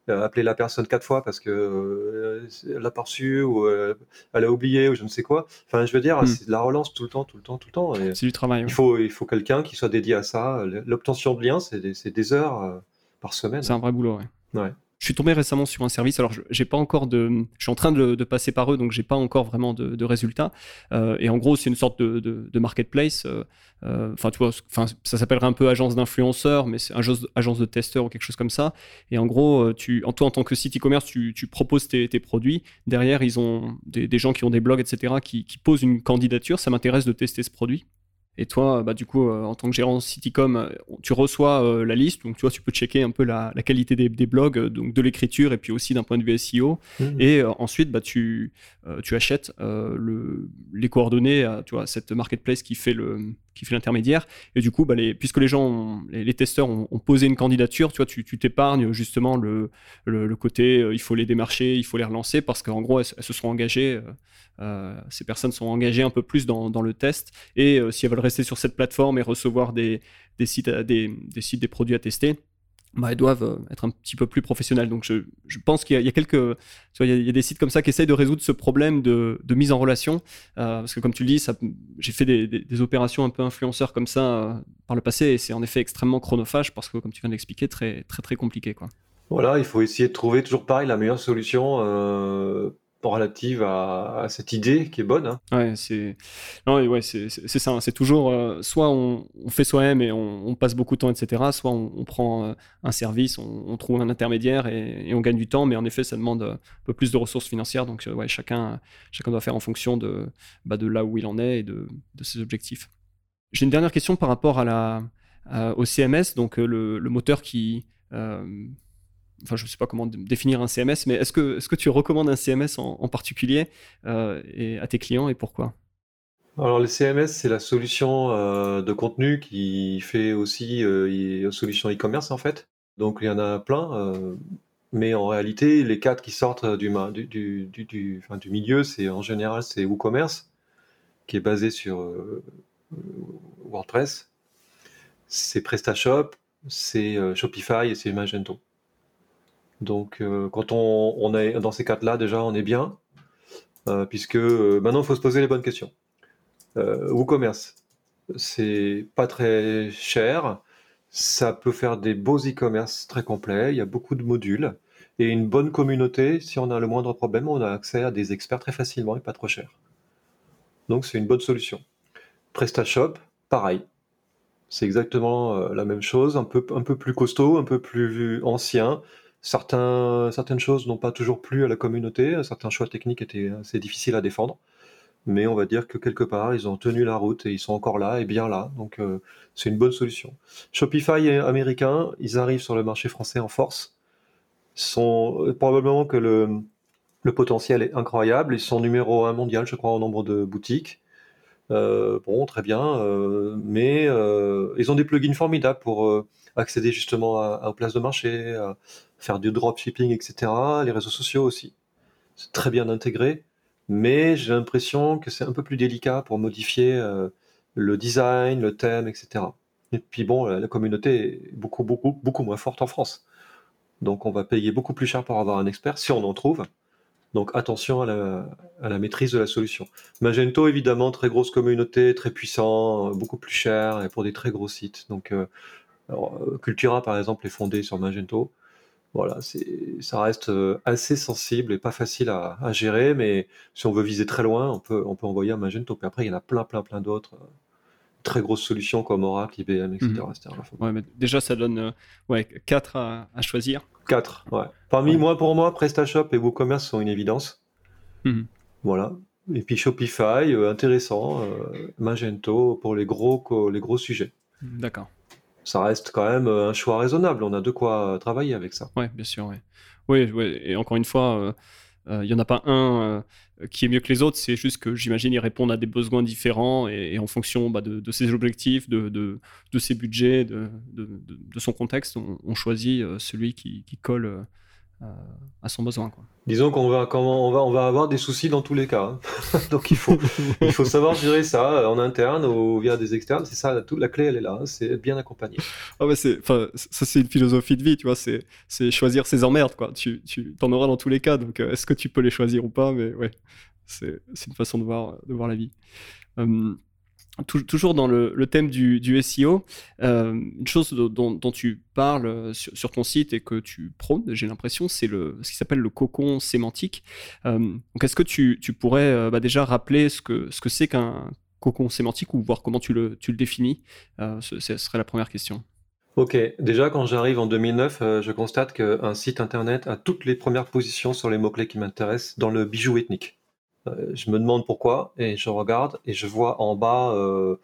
appeler la personne quatre fois parce que euh, elle l'a pas reçu ou euh, elle a oublié ou je ne sais quoi. Enfin, je veux dire, hmm. c'est de la relance tout le temps, tout le temps, tout le temps. C'est du travail. Il faut, il faut quelqu'un qui soit dédié à ça. L'obtention de liens, c'est des, des, heures par semaine. C'est un vrai boulot, ouais. ouais. Je suis tombé récemment sur un service. Alors, j'ai pas encore de. Je suis en train de, passer par eux, donc j'ai pas encore vraiment de, résultats. Euh, et en gros, c'est une sorte de, marketplace. Euh, euh, enfin, ça s'appellerait un peu agence d'influenceurs, mais c'est agence, de testeurs ou quelque chose comme ça. Et en gros, en toi, en tant que site e-commerce, tu, proposes tes, produits. Derrière, ils ont des, gens qui ont des blogs, etc., qui posent une candidature. Ça m'intéresse de tester ce produit. Et toi, bah, du coup, euh, en tant que gérant Citycom, euh, tu reçois euh, la liste. Donc, tu vois, tu peux checker un peu la, qualité des, blogs, donc de l'écriture et puis aussi d'un point de vue SEO. Mmh. Et ensuite, bah, tu, tu achètes le, les coordonnées à tu vois, cette marketplace qui fait le qui fait l'intermédiaire. Et du coup, bah, les, puisque les gens, les, testeurs ont, posé une candidature, tu vois, tu t'épargnes justement le, le, côté il faut les démarcher, il faut les relancer parce qu'en gros, elles, se sont engagées. Euh, ces personnes sont engagées un peu plus dans, le test et euh, si elles veulent rester sur cette plateforme et recevoir des, sites, des, sites, des produits à tester, bah, elles doivent euh, être un petit peu plus professionnelles. Donc je, pense qu'il y, a quelques, il y, a, des sites comme ça qui essayent de résoudre ce problème de, mise en relation, parce que comme tu le dis, j'ai fait des, opérations un peu influenceurs comme ça par le passé, et c'est en effet extrêmement chronophage parce que comme tu viens de l'expliquer, très très très compliqué quoi. Voilà, il faut essayer de trouver toujours pareil la meilleure solution relative à, cette idée qui est bonne. Hein. Ouais, c'est ouais, c'est ça. Hein. C'est toujours euh, soit on, fait soi-même et on, passe beaucoup de temps, etc. Soit on, prend euh, un service, on, trouve un intermédiaire et, on gagne du temps. Mais en effet, ça demande un peu plus de ressources financières. Donc, euh, ouais, chacun, chacun doit faire en fonction de, bah, de là où il en est et de, de ses objectifs. J'ai une dernière question par rapport à la, au CMS, donc le moteur qui enfin je ne sais pas comment définir un CMS, mais est-ce que, est que tu recommandes un CMS en, particulier euh, et à tes clients et pourquoi? Alors le CMS, c'est la solution euh, de contenu qui fait aussi euh, solution e-commerce en fait. Donc il y en a plein, mais en réalité les quatre qui sortent du milieu, c'est en général c'est WooCommerce qui est basé sur WordPress, c'est PrestaShop, c'est Shopify et c'est Magento. Donc, euh, quand on, est dans ces quatre-là, déjà, on est bien, euh, puisque euh, maintenant, il faut se poser les bonnes questions. WooCommerce, c'est pas très cher, ça peut faire des beaux e-commerce très complets, il y a beaucoup de modules, et une bonne communauté, si on a le moindre problème, on a accès à des experts très facilement et pas trop cher. Donc, c'est une bonne solution. PrestaShop, pareil. C'est exactement la même chose, un peu, un peu plus costaud, un peu plus ancien, Certaines choses n'ont pas toujours plu à la communauté, certains choix techniques étaient assez difficiles à défendre, mais on va dire que quelque part, ils ont tenu la route et ils sont encore là et bien là, donc euh, c'est une bonne solution. Shopify est américain, ils arrivent sur le marché français en force. euh, probablement que le, le potentiel est incroyable, ils sont numéro un mondial, je crois, en nombre de boutiques. Euh, bon, très bien, mais ils ont des plugins formidables pour accéder justement aux places de marché, faire du dropshipping, etc. Les réseaux sociaux aussi. C'est très bien intégré, mais j'ai l'impression que c'est un peu plus délicat pour modifier euh, le design, le thème, etc. Et puis bon, la, communauté est beaucoup, beaucoup, beaucoup moins forte en France. Donc on va payer beaucoup plus cher pour avoir un expert si on en trouve. Donc attention à la, maîtrise de la solution. Magento, évidemment, très grosse communauté, très puissant, beaucoup plus cher et pour des très gros sites. Donc euh, euh, Cultura, par exemple, est fondée sur Magento. Voilà, ça reste euh, assez sensible et pas facile à, gérer, mais si on veut viser très loin, on peut, on peut envoyer un Magento. Puis après, il y en a plein, plein, plein d'autres. Euh, très grosses solutions comme Oracle, IBM, etc. Mhm. déjà, ça donne ouais, 4 à, choisir. 4, ouais. Parmi moi, pour moi, PrestaShop et WooCommerce sont une évidence. Mhm. Voilà. Et puis Shopify, intéressant. Magento pour les gros, les gros sujets. D'accord. Ça reste quand même un choix raisonnable. On a de quoi travailler avec ça. Oui, bien sûr. Oui, oui, et encore une fois, il n'y en a pas un qui est mieux que les autres, c'est juste que j'imagine ils répondent à des besoins différents et, en fonction bah, de, ses objectifs, de, ses budgets, de, son contexte, on, choisit celui qui, colle à son besoin. Disons qu'on va, avoir des soucis dans tous les cas. Hein. Donc il faut, savoir gérer ça en interne ou via des externes. C'est ça, la clé, elle est là. Hein. c'est être bien accompagné. Ah c'est, ça, c'est une philosophie de vie, tu vois. C'est, choisir ses emmerdes, quoi. Tu, en auras dans tous les cas. Donc euh, est-ce que tu peux les choisir ou pas? Mais ouais, c'est, une façon de voir, de voir la vie. Hum, toujours dans le, thème du, SEO, euh, une chose dont, tu parles euh, sur, ton site et que tu prônes, j'ai l'impression, c'est ce qui s'appelle le cocon sémantique. Euh, est-ce que tu, pourrais bah, déjà rappeler ce que ce c'est qu'un cocon sémantique ou voir comment tu le, définis ce, serait la première question. Ok, déjà quand j'arrive en 2009, je constate qu'un site internet a toutes les premières positions sur les mots-clés qui m'intéressent dans le bijou ethnique. Euh, je me demande pourquoi et je regarde et je vois en bas euh,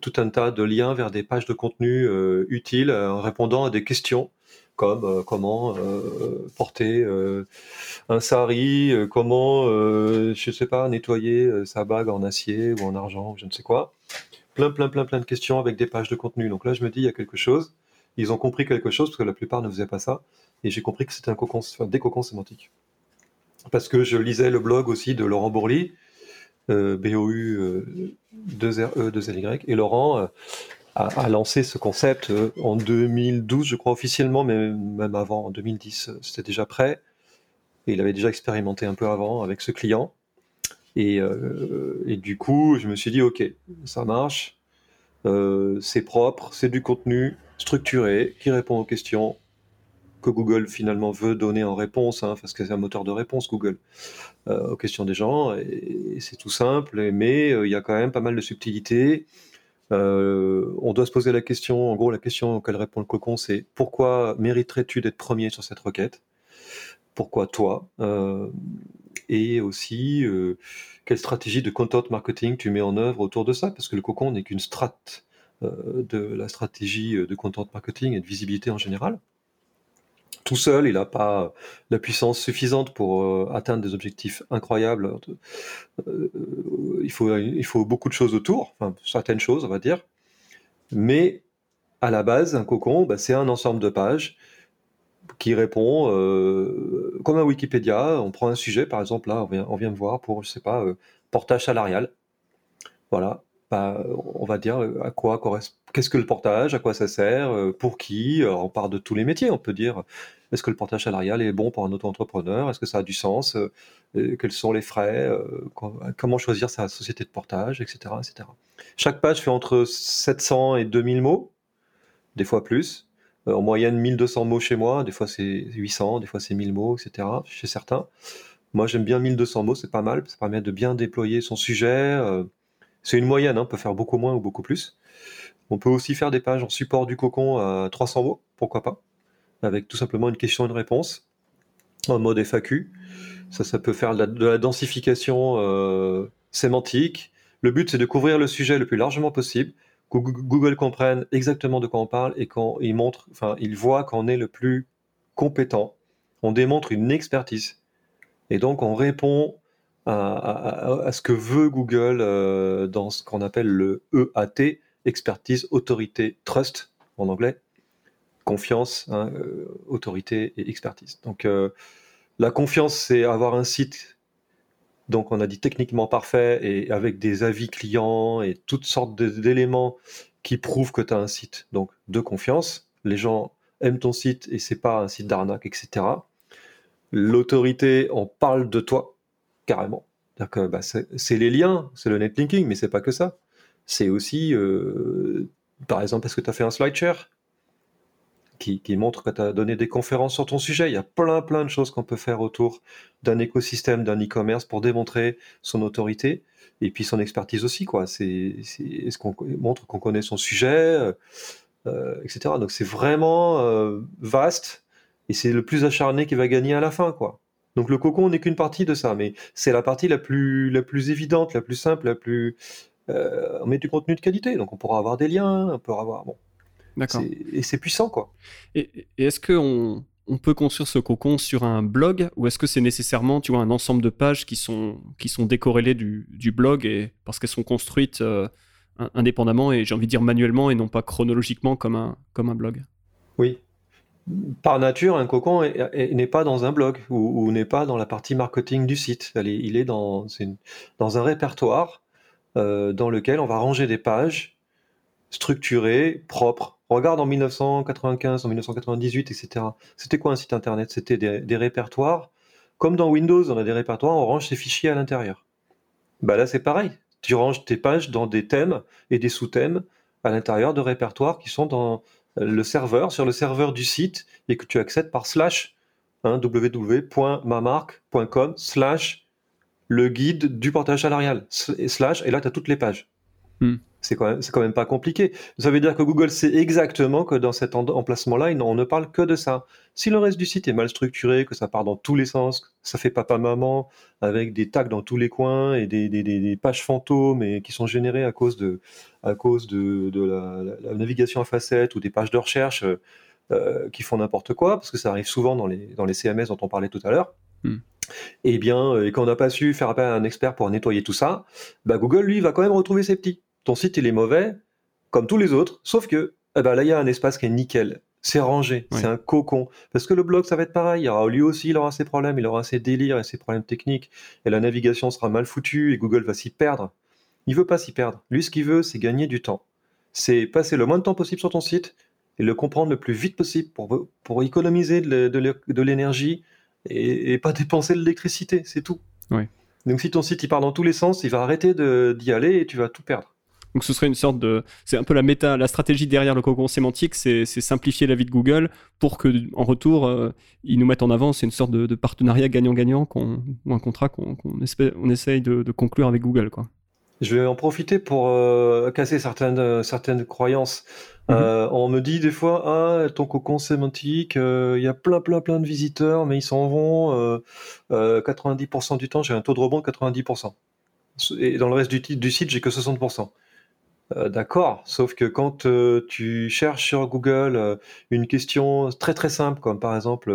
tout un tas de liens vers des pages de contenu euh, utiles répondant à des questions comme comment porter un sari, comment, je sais pas, nettoyer sa bague en acier ou en argent, ou je ne sais quoi. Plein, plein, plein, plein de questions avec des pages de contenu. Donc là, je me dis, il y a quelque chose. Ils ont compris quelque chose parce que la plupart ne faisaient pas ça. Et j'ai compris que c'était un cocon, des cocons sémantiques parce que je lisais le blog aussi de Laurent Bourly, euh, BOU 2RE 2LY, et Laurent euh, a, lancé ce concept euh, en 2012, je crois officiellement, mais même avant, en 2010, c'était déjà prêt. Et il avait déjà expérimenté un peu avant avec ce client. Et du coup, je me suis dit, ok, ça marche, c'est propre, c'est du contenu structuré qui répond aux questions, que Google finalement veut donner en réponse, hein, parce que c'est un moteur de réponse Google euh, aux questions des gens, c'est tout simple, mais euh, il y a quand même pas mal de subtilités. Euh, on doit se poser la question, en gros la question auquel répond le cocon, c'est pourquoi mériterais-tu d'être premier sur cette requête? Pourquoi toi? Et aussi, quelle stratégie de content marketing tu mets en œuvre autour de ça? Parce que le cocon n'est qu'une strate de la stratégie de content marketing et de visibilité en général tout seul, il n'a pas la puissance suffisante pour euh, atteindre des objectifs incroyables. Euh, il, faut, il faut beaucoup de choses autour, certaines choses, on va dire. Mais à la base, un cocon, bah, c'est un ensemble de pages qui répond euh, comme un Wikipédia. On prend un sujet, par exemple, là, on vient, on vient de voir pour, je sais pas, portage salarial. Voilà. Bah, on va dire à quoi correspond qu'est-ce que le portage, à quoi ça sert, euh, pour qui? on parle de tous les métiers. On peut dire est-ce que le portage salarial est bon pour un auto-entrepreneur? Est-ce que ça a du sens? Euh, Quels sont les frais? Euh, Comment choisir sa société de portage, etc., etc. Chaque page fait entre 700 et 2000 mots, des fois plus. en moyenne, 1200 mots chez moi. Des fois, c'est 800, des fois, c'est 1000 mots, etc. Chez certains. Moi, j'aime bien 1200 mots, c'est pas mal. Ça permet de bien déployer son sujet. c'est une moyenne, hein, on peut faire beaucoup moins ou beaucoup plus. On peut aussi faire des pages en support du cocon à 300 mots, pourquoi pas, avec tout simplement une question et une réponse en mode FAQ. Ça, ça peut faire de la, densification euh, sémantique. Le but, c'est de couvrir le sujet le plus largement possible, que Google comprenne exactement de quoi on parle et quand il montre, enfin, il voit qu'on est le plus compétent. On démontre une expertise. Et donc, on répond à, ce que veut Google euh, dans ce qu'on appelle le EAT, expertise, autorité, trust en anglais, confiance, hein, euh, autorité et expertise. Donc euh, la confiance, c'est avoir un site, donc on a dit techniquement parfait et avec des avis clients et toutes sortes d'éléments qui prouvent que tu as un site donc de confiance. Les gens aiment ton site et c'est pas un site d'arnaque, etc. L'autorité, on parle de toi carrément. Bah, c'est les liens, c'est le netlinking, mais c'est pas que ça c'est aussi, euh, par exemple, est-ce que tu as fait un slideshare qui, qui, montre que tu as donné des conférences sur ton sujet? Il y a plein, plein de choses qu'on peut faire autour d'un écosystème, d'un e-commerce pour démontrer son autorité et puis son expertise aussi. Quoi. C'est, est-ce qu'on montre qu'on connaît son sujet, euh, etc. Donc c'est vraiment euh, vaste et c'est le plus acharné qui va gagner à la fin. Quoi. Donc le cocon n'est qu'une partie de ça, mais c'est la partie la plus, la plus évidente, la plus simple, la plus, on met du contenu de qualité. Donc on pourra avoir des liens, on pourra avoir. Bon. D'accord. Et c'est puissant, quoi. Et, est-ce qu'on on peut construire ce cocon sur un blog ou est-ce que c'est nécessairement tu vois, un ensemble de pages qui sont, qui sont décorrélées du, du blog et, parce qu'elles sont construites indépendamment et j'ai envie de dire manuellement et non pas chronologiquement comme un, comme un blog? Oui. Par nature, un cocon n'est pas dans un blog ou, n'est pas dans la partie marketing du site. il est dans, dans un répertoire euh, dans lequel on va ranger des pages structurées, propres. regarde en 1995, en 1998, etc. C'était quoi un site internet? C'était des, répertoires. Comme dans Windows, on a des répertoires, on range ses fichiers à l'intérieur. Bah là, c'est pareil tu ranges tes pages dans des thèmes et des sous-thèmes à l'intérieur de répertoires qui sont dans le serveur, sur le serveur du site, et que tu accèdes par slash hein, www.mamarque.com slash le guide du portage salarial, slash, et là tu as toutes les pages. Hmm. C'est quand, même, quand même pas compliqué. Ça veut dire que Google sait exactement que dans cet emplacement-là, on ne parle que de ça. Si le reste du site est mal structuré, que ça part dans tous les sens, ça fait papa-maman, avec des tags dans tous les coins et des, pages fantômes et qui sont générées à cause de, à cause de, la, navigation à facettes ou des pages de recherche euh, qui font n'importe quoi, parce que ça arrive souvent dans les, dans les CMS dont on parlait tout à l'heure. Hmm. Et eh bien, et quand on n'a pas su faire appel à un expert pour nettoyer tout ça, bah Google, lui, va quand même retrouver ses petits ton site il est mauvais, comme tous les autres, sauf que eh ben, là il y a un espace qui est nickel. C'est rangé, c'est un cocon. Parce que le blog, ça va être pareil. Aura, lui aussi, il aura ses problèmes, il aura ses délires et ses problèmes techniques. Et la navigation sera mal foutue et Google va s'y perdre. Il veut pas s'y perdre. Lui, ce qu'il veut, c'est gagner du temps. C'est passer le moins de temps possible sur ton site et le comprendre le plus vite possible pour, pour économiser de l'énergie et, et, pas dépenser de l'électricité. C'est tout. Donc si ton site il part dans tous les sens, il va arrêter d'y aller et tu vas tout perdre. Donc ce serait une sorte de, c'est un peu la méta, la stratégie derrière le cocon sémantique, c'est simplifier la vie de Google pour que en retour euh, ils nous mettent en avant. C'est une sorte de, partenariat gagnant-gagnant ou un contrat qu'on on essaye de, conclure avec Google, quoi. Je vais en profiter pour euh, casser certaines, certaines croyances. Mhm. Euh, on me dit des fois, ah, ton cocon sémantique, il y a plein, plein, plein de visiteurs, mais ils s'en vont 90% du temps, j'ai un taux de rebond de 90%. Et dans le reste du, du site, j'ai que 60%. Euh, d'accord, sauf que quand euh, tu cherches sur Google euh, une question très très simple, comme par exemple,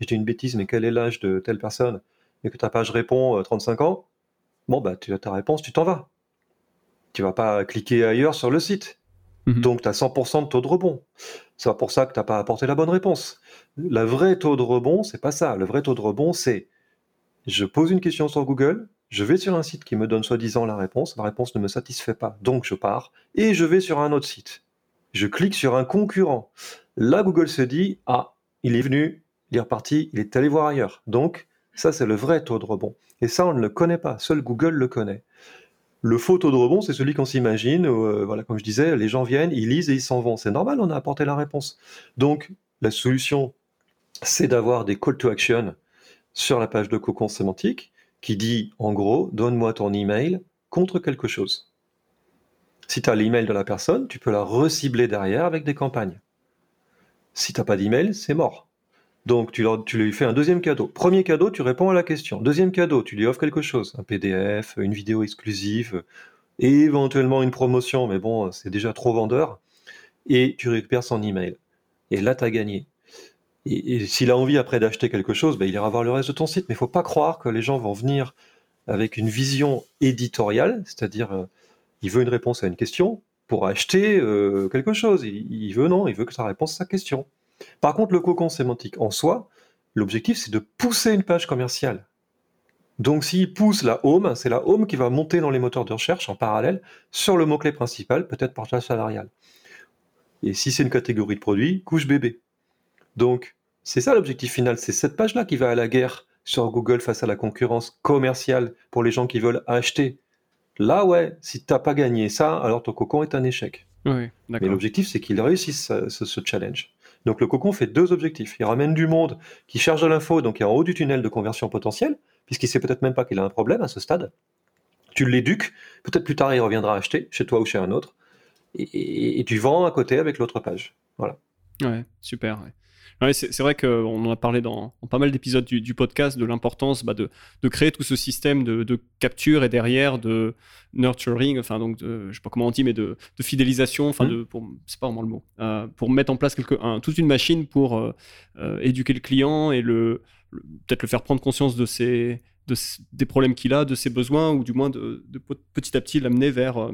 je dis une bêtise, mais quel est l'âge de telle personne, et que ta page répond 35 ans, bon, bah, tu as ta réponse, tu t'en vas. Tu vas pas cliquer ailleurs sur le site. Mhm. Donc, tu as 100% de taux de rebond. C'est pour ça que tu n'as pas apporté la bonne réponse. Le vrai taux de rebond, c'est pas ça. Le vrai taux de rebond, c'est je pose une question sur Google, je vais sur un site qui me donne soi-disant la réponse, la réponse ne me satisfait pas, donc je pars, et je vais sur un autre site. Je clique sur un concurrent. Là, Google se dit, ah, il est venu, il est reparti, il est allé voir ailleurs. Donc, ça, c'est le vrai taux de rebond. Et ça, on ne le connaît pas, seul Google le connaît. Le faux taux de rebond, c'est celui qu'on s'imagine, euh, voilà, comme je disais, les gens viennent, ils lisent et ils s'en vont. C'est normal, on a apporté la réponse. Donc, la solution, c'est d'avoir des call to action sur la page de cocon sémantique qui dit en gros donne-moi ton email contre quelque chose. Si tu as l'email de la personne, tu peux la recibler derrière avec des campagnes. Si tu n'as pas d'email, c'est mort. Donc tu, lui fais un deuxième cadeau. Premier cadeau, tu réponds à la question. Deuxième cadeau, tu lui offres quelque chose, un PDF, une vidéo exclusive, éventuellement une promotion, mais bon, c'est déjà trop vendeur. Et tu récupères son email. Et là, tu as gagné. Et, s'il a envie après d'acheter quelque chose, ben, il ira voir le reste de ton site. Mais il ne faut pas croire que les gens vont venir avec une vision éditoriale, c'est-à-dire euh, il veut une réponse à une question pour acheter euh, quelque chose. Il, veut non, il veut que ça réponse à sa question. Par contre, le cocon sémantique en soi, l'objectif c'est de pousser une page commerciale. Donc s'il pousse la home, c'est la home qui va monter dans les moteurs de recherche en parallèle sur le mot-clé principal, peut-être portage salarial. Et si c'est une catégorie de produits, couche bébé. Donc, c'est ça l'objectif final, c'est cette page-là qui va à la guerre sur Google face à la concurrence commerciale pour les gens qui veulent acheter. Là, ouais, si tu n'as pas gagné ça, alors ton cocon est un échec. Mais l'objectif, c'est qu'il réussisse ce, challenge. Donc le cocon fait deux objectifs. Il ramène du monde qui cherche de l'info, donc qui est en haut du tunnel de conversion potentielle, puisqu'il sait peut-être même pas qu'il a un problème à ce stade. Tu l'éduques, peut-être plus tard il reviendra acheter chez toi ou chez un autre, et, tu vends à côté avec l'autre page. Voilà. Ouais, super. C'est vrai qu'on en a parlé dans, pas mal d'épisodes du, podcast de l'importance bah, de, créer tout ce système de, capture et derrière de nurturing, enfin donc de, je sais pas comment on dit, mais de, fidélisation, enfin mmh. de, c'est pas vraiment le mot, euh, pour mettre en place quelque, toute une machine pour euh, euh, éduquer le client et le, peut-être le faire prendre conscience de ses, des problèmes qu'il a, de ses besoins, ou du moins de, petit à petit l'amener vers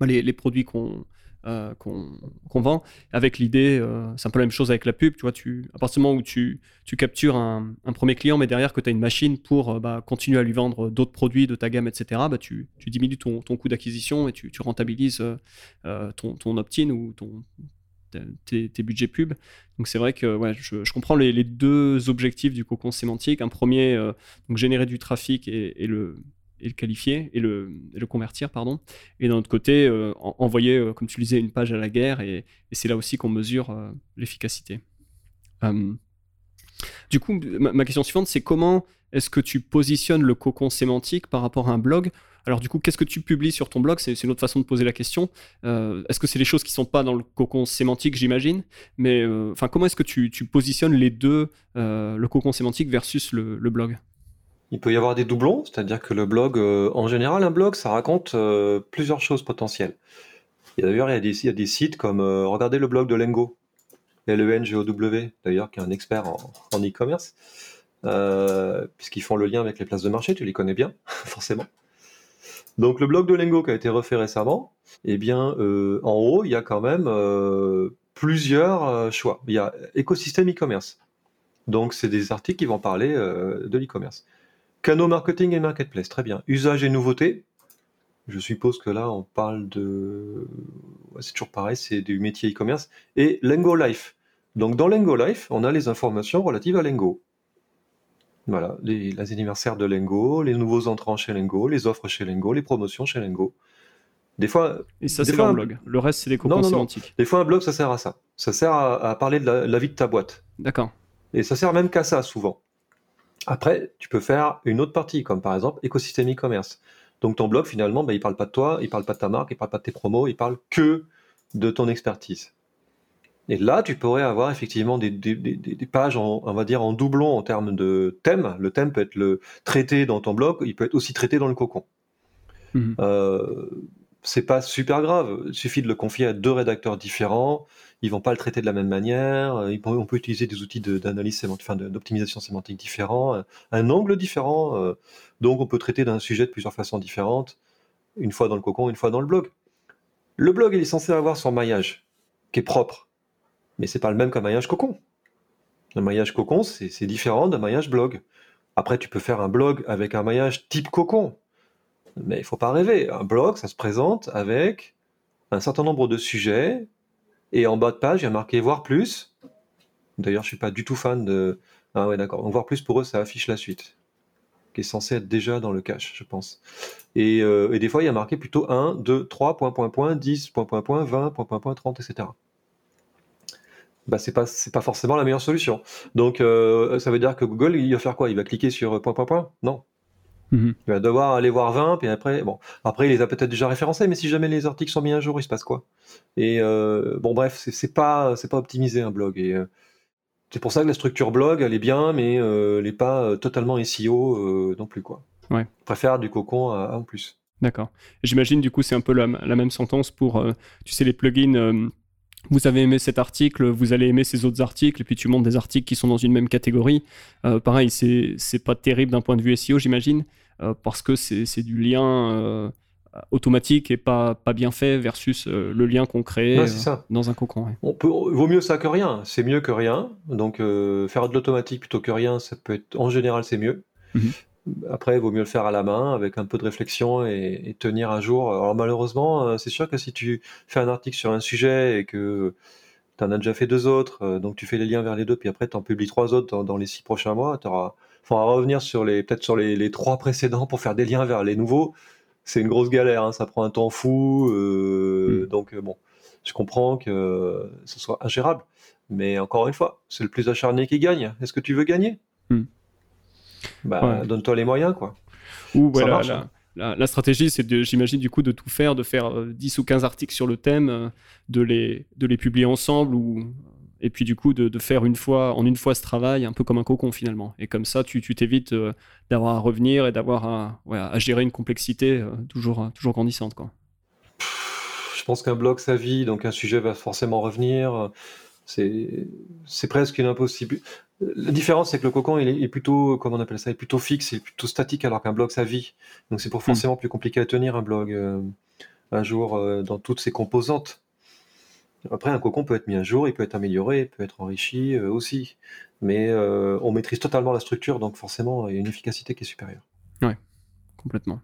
bah, les, produits qu'on euh, qu'on vend, avec l'idée, euh, c'est un peu la même chose avec la pub, tu vois, tu, à partir du moment où tu, tu captures un, premier client, mais derrière que tu as une machine pour euh, bah, continuer à lui vendre d'autres produits de ta gamme, etc., bah, tu, tu diminues ton, coût d'acquisition et tu, rentabilises ton, ton opt-in ou ton, tes, budgets pub. Donc c'est vrai que ouais, je, comprends les, deux objectifs du cocon sémantique. Un premier, donc générer du trafic et le, et le qualifier et le, convertir, pardon. Et d'un autre côté, euh, envoyer, euh, comme tu disais, une page à la guerre et, c'est là aussi qu'on mesure euh, l'efficacité. du coup, ma, question suivante, c'est comment est-ce que tu positionnes le cocon sémantique par rapport à un blog? Alors du coup, qu'est-ce que tu publies sur ton blog? C'est une autre façon de poser la question. est-ce que c'est les choses qui sont pas dans le cocon sémantique, j'imagine? Mais enfin, comment est-ce que tu, positionnes les deux, le cocon sémantique versus le blog? Il peut y avoir des doublons, c'est-à-dire que le blog, euh, en général, un blog, ça raconte euh, plusieurs choses potentielles. D'ailleurs, il, y a des sites comme, euh, regardez le blog de Lengo, L-E-N-G-O-W, d'ailleurs, qui est un expert en e-commerce, puisqu'ils font le lien avec les places de marché, tu les connais bien, forcément. Donc le blog de Lengo qui a été refait récemment, eh bien, en haut, il y a quand même plusieurs choix. Il y a écosystème e-commerce. Donc c'est des articles qui vont parler de l'e-commerce. Canaux marketing et marketplace, très bien. Usage et nouveautés. Je suppose que là, on parle de. c'est toujours pareil, c'est du métier e-commerce. Et Lengo Life. Donc, dans Lengo Life, on a les informations relatives à Lengo. Voilà, les, anniversaires de Lengo, les nouveaux entrants chez Lengo, les offres chez Lengo, les promotions chez Lengo. Des fois. Et ça, c'est un blog. Le reste, c'est des cocons sémantiques. Des fois, un blog, ça sert à ça. Ça sert à, parler de la, la, vie de ta boîte. D'accord. Et ça sert même qu'à ça, souvent. Après, tu peux faire une autre partie, comme par exemple écosystème e-commerce. Donc ton blog, finalement, ben, il ne parle pas de toi, il ne parle pas de ta marque, il ne parle pas de tes promos, il parle que de ton expertise. Et là, tu pourrais avoir effectivement des, pages, en, on va dire, en doublon en termes de thème. Le thème peut être le traité dans ton blog, il peut être aussi traité dans le cocon. Mmh. Euh, c'est pas super grave. Il suffit de le confier à deux rédacteurs différents ils vont pas le traiter de la même manière. Euh, on peut utiliser des outils d'analyse enfin d'optimisation sémantique différents, euh, un angle différent. Euh, donc on peut traiter d'un sujet de plusieurs façons différentes, une fois dans le cocon, une fois dans le blog. Le blog, est censé avoir son maillage, qui est propre, mais c'est pas le même qu'un maillage cocon. Un maillage cocon, c'est différent d'un maillage blog. Après, tu peux faire un blog avec un maillage type cocon, mais il faut pas rêver. Un blog, ça se présente avec un certain nombre de sujets et en bas de page, il y a marqué voir plus. D'ailleurs, je suis pas du tout fan de. Ah ouais, d'accord. Donc voir plus pour eux, ça affiche la suite, qui est censé être déjà dans le cache, je pense. Et, euh, des fois, il y a marqué plutôt 1, 2, 3, point, point, point, 10, point, point, point, 20, point, point, point, 30, etc. Bah, c'est pas, pas forcément la meilleure solution. Donc, euh, ça veut dire que Google, il va faire quoi? Il va cliquer sur point, point, point? Non. Mhm. Il va devoir aller voir 20, puis après, bon, après il les a peut-être déjà référencés, mais si jamais les articles sont mis à jour, il se passe quoi? Et euh, bon, bref, c'est pas, c'est pas optimisé un blog. Et euh, c'est pour ça que la structure blog, elle est bien, mais euh, elle n'est pas totalement SEO non plus quoi. Ouais. Je préfère du cocon en plus. D'accord. J'imagine du coup c'est un peu la, la même sentence pour, tu sais, les plugins vous avez aimé cet article, vous allez aimer ces autres articles, et puis tu montes des articles qui sont dans une même catégorie. Euh, pareil, c'est pas terrible d'un point de vue SEO, j'imagine, parce que c'est du lien euh, automatique et pas, pas bien fait versus le lien qu'on crée dans un cocon. On peut, vaut mieux ça que rien, c'est mieux que rien. Donc faire de l'automatique plutôt que rien, ça peut être, en général, c'est mieux. Mhm. Après, il vaut mieux le faire à la main, avec un peu de réflexion et, tenir à jour. Alors malheureusement, euh, c'est sûr que si tu fais un article sur un sujet et que tu en as déjà fait deux autres, euh, donc tu fais les liens vers les deux, puis après tu en publies trois autres dans, les six prochains mois, tu auras... faudra revenir sur les peut-être sur les, trois précédents pour faire des liens vers les nouveaux. C'est une grosse galère, hein, ça prend un temps fou. Euh, hmm. Donc bon, je comprends que ce soit ingérable. Mais encore une fois, c'est le plus acharné qui gagne. Est-ce que tu veux gagner? Hmm. Bah, donne-toi les moyens, quoi. Ou voilà, la, hein. la, stratégie, c'est, j'imagine, du coup, de tout faire, de faire 10 euh, ou 15 articles sur le thème, euh, de, les, de les publier ensemble ou et puis du coup de, faire une fois en une fois ce travail un peu comme un cocon finalement. Et comme ça, tu t'évites d'avoir à revenir et d'avoir à, à, gérer une complexité toujours, toujours grandissante. Quoi. Je pense qu'un blog, sa vie, donc un sujet va forcément revenir. C'est presque une impossible. La différence, c'est que le cocon, il est, plutôt, comment on appelle ça, est plutôt fixe, et plutôt statique, alors qu'un blog, ça vit. Donc c'est pour hmm. forcément plus compliqué à tenir un blog euh, un jour euh, dans toutes ses composantes. Après, un cocon peut être mis à jour, il peut être amélioré, il peut être enrichi euh, aussi. Mais on maîtrise totalement la structure, donc forcément, il y a une efficacité qui est supérieure. Ouais, complètement.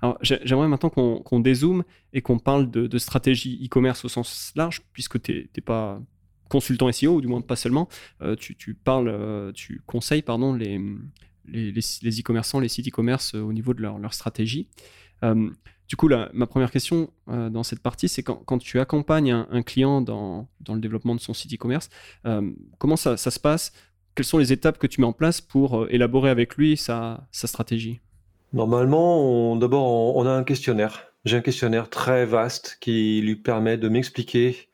Alors, j'aimerais maintenant qu'on dézoome et qu'on parle de, stratégie e-commerce au sens large, puisque tu n'es pas consultant SEO, ou du moins pas seulement, euh, tu, parles, euh, tu conseilles pardon, les, les, e-commerçants, les sites e-commerce euh, au niveau de leur, stratégie. Du coup, ma première question dans cette partie, c'est quand, tu accompagnes un, client dans, le développement de son site e-commerce, comment ça, se passe? Quelles sont les étapes que tu mets en place pour élaborer avec lui sa, stratégie? Normalement, d'abord, on a un questionnaire. J'ai un questionnaire très vaste qui lui permet de m'expliquer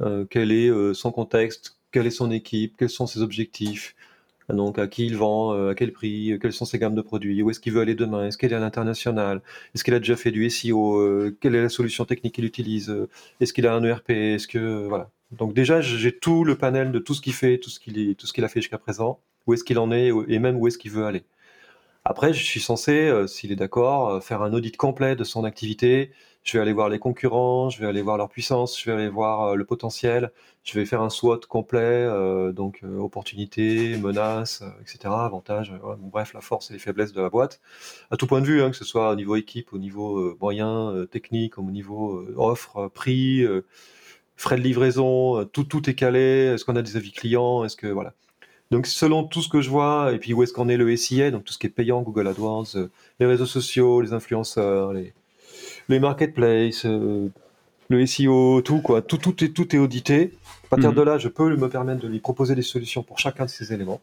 euh, quel est euh, son contexte, quelle est son équipe, quels sont ses objectifs, donc à qui il vend, euh, à quel prix, quelles sont ses gammes de produits, où est-ce qu'il veut aller demain, est-ce qu'il est à l'international, est-ce qu'il a déjà fait du SEO, quelle est la solution technique qu'il utilise, est-ce qu'il a un ERP, est-ce que voilà. Donc déjà j'ai tout le panel de tout ce qu'il fait, tout ce qu'il tout ce qu'il a fait jusqu'à présent, où est-ce qu'il en est et même où est-ce qu'il veut aller. Après, je suis censé, s'il est d'accord, faire un audit complet de son activité, je vais aller voir les concurrents, je vais aller voir leur puissance, je vais aller voir euh, le potentiel, je vais faire un SWOT complet, euh, donc euh, opportunités, menaces, etc., avantages, bref, la force et les faiblesses de la boîte, à tout point de vue, hein, que ce soit au niveau équipe, au niveau moyen, technique, au niveau offre, prix, frais de livraison, tout, tout est calé, est-ce qu'on a des avis clients, est-ce que, voilà. Donc selon tout ce que je vois, et puis où est-ce qu'on est le SIA, donc tout ce qui est payant, Google AdWords, les réseaux sociaux, les influenceurs, les, les marketplaces, euh, le SEO, tout quoi, tout, tout, est, tout est audité. À partir mhm. de là, je peux me permettre de lui proposer des solutions pour chacun de ces éléments.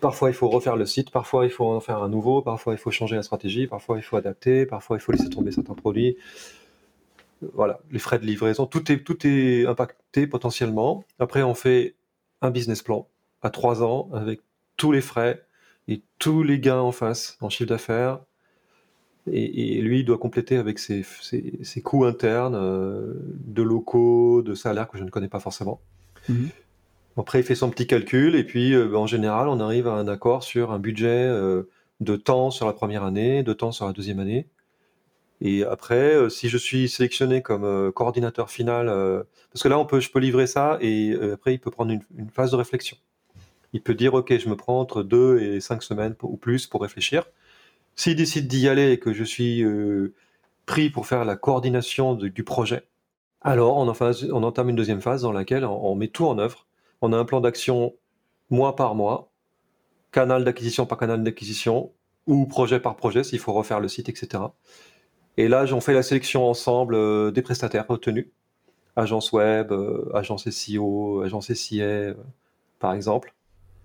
Parfois, il faut refaire le site, parfois, il faut en faire un nouveau, parfois, il faut changer la stratégie, parfois, il faut adapter, parfois, il faut laisser tomber certains produits. Voilà, les frais de livraison, tout est, tout est impacté potentiellement. Après, on fait un business plan à trois ans avec tous les frais et tous les gains en face en chiffre d'affaires, et, lui, il doit compléter avec ses, coûts internes euh, de locaux, de salaires que je ne connais pas forcément. Mhm. Après, il fait son petit calcul et puis, euh, ben, en général, on arrive à un accord sur un budget euh, de temps sur la première année, de temps sur la deuxième année. Et après, si je suis sélectionné comme coordinateur final, parce que là, on peut, je peux livrer ça et après, il peut prendre une, une, phase de réflexion. Il peut dire, OK, je me prends entre deux et cinq semaines ou plus pour réfléchir. S'il décide d'y aller et que je suis euh, pris pour faire la coordination du projet, alors on, on, entame une deuxième phase dans laquelle on, met tout en œuvre. On a un plan d'action mois par mois, canal d'acquisition par canal d'acquisition, ou projet par projet s'il faut refaire le site, etc. Et là, on fait la sélection ensemble euh, des prestataires retenus, agence web, euh, agence SEO, agence SIA, par exemple.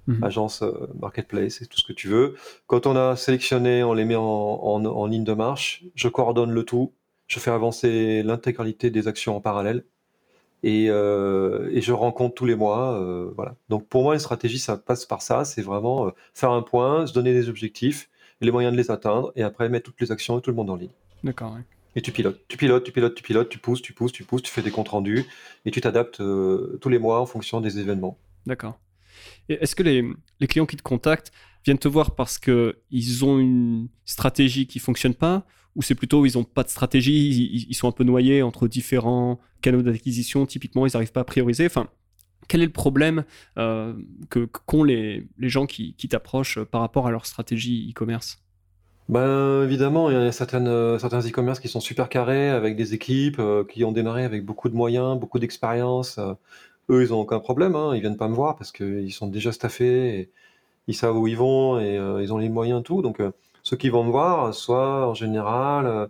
Mhm. agence euh, marketplace et tout ce que tu veux. Quand on a sélectionné, on les met en, ligne de marche, je coordonne le tout, je fais avancer l'intégralité des actions en parallèle et, euh, je rencontre tous les mois. Euh, voilà. Donc pour moi, une stratégie, ça passe par ça, c'est vraiment faire un point, se donner des objectifs, les moyens de les atteindre et après mettre toutes les actions et tout le monde en ligne. D'accord. Et tu pilotes, tu pilotes, tu pilotes, tu pilotes, tu pousses, tu pousses, tu pousses, tu fais des comptes rendus et tu t'adaptes tous les mois en fonction des événements. D'accord. Est-ce que les, clients qui te contactent viennent te voir parce qu'ils ont une stratégie qui fonctionne pas ou c'est plutôt ils n'ont pas de stratégie, ils, sont un peu noyés entre différents canaux d'acquisition, typiquement ils n'arrivent pas à prioriser. Enfin, quel est le problème euh, que qu'ont les, gens qui, t'approchent par rapport à leur stratégie e-commerce? Ben, évidemment, il y a certaines, certains e-commerce qui sont super carrés, avec des équipes euh, qui ont démarré avec beaucoup de moyens, beaucoup d'expérience, euh, eux, ils n'ont aucun problème, hein, ils viennent pas me voir parce qu'ils sont déjà staffés, ils savent où ils vont et euh, ils ont les moyens, tout. Donc, euh, ceux qui vont me voir, soit en général, euh,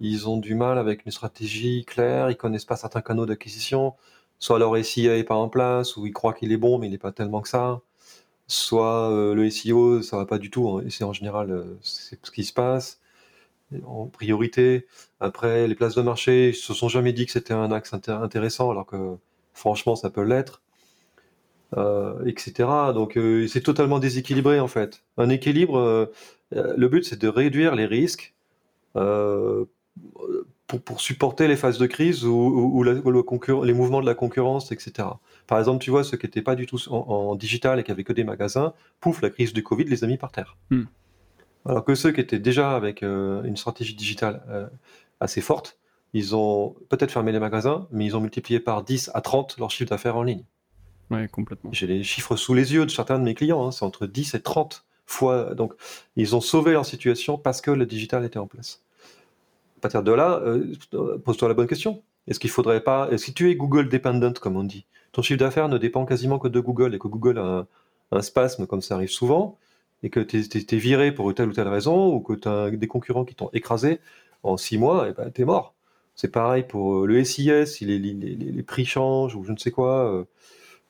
ils ont du mal avec une stratégie claire, ils connaissent pas certains canaux d'acquisition, soit leur SIA est pas en place, ou ils croient qu'il est bon, mais il n'est pas tellement que ça. Soit le SEO, ça va pas du tout, hein, et c'est en général c'est ce qui se passe en priorité. Après, les places de marché, ils se sont jamais dit que c'était un axe intéressant, alors que franchement, ça peut l'être. etc. Donc c'est totalement déséquilibré en fait. Un équilibre, le but c'est de réduire les risques pour, supporter les phases de crise ou, les mouvements de la concurrence, etc. Par exemple, tu vois, ceux qui n'étaient pas du tout en, digital et qui avaient que des magasins, pouf, la crise du Covid les a mis par terre. Hmm. Alors que ceux qui étaient déjà avec euh, une stratégie digitale euh, assez forte, ils ont peut-être fermé les magasins, mais ils ont multiplié par 10 à 30 leur chiffre d'affaires en ligne. Ouais, complètement. J'ai les chiffres sous les yeux de certains de mes clients, hein, c'est entre 10 et 30 fois. Donc, ils ont sauvé leur situation parce que le digital était en place partir de là, euh, pose-toi la bonne question. Est-ce qu'il faudrait pas. Si tu es Google dependent, comme on dit, ton chiffre d'affaires ne dépend quasiment que de Google et que Google a un, spasme, comme ça arrive souvent, et que tu es, viré pour telle ou telle raison, ou que tu as des concurrents qui t'ont écrasé en six mois, et ben, tu es mort. C'est pareil pour euh, le SIS, si les, prix changent ou je ne sais quoi,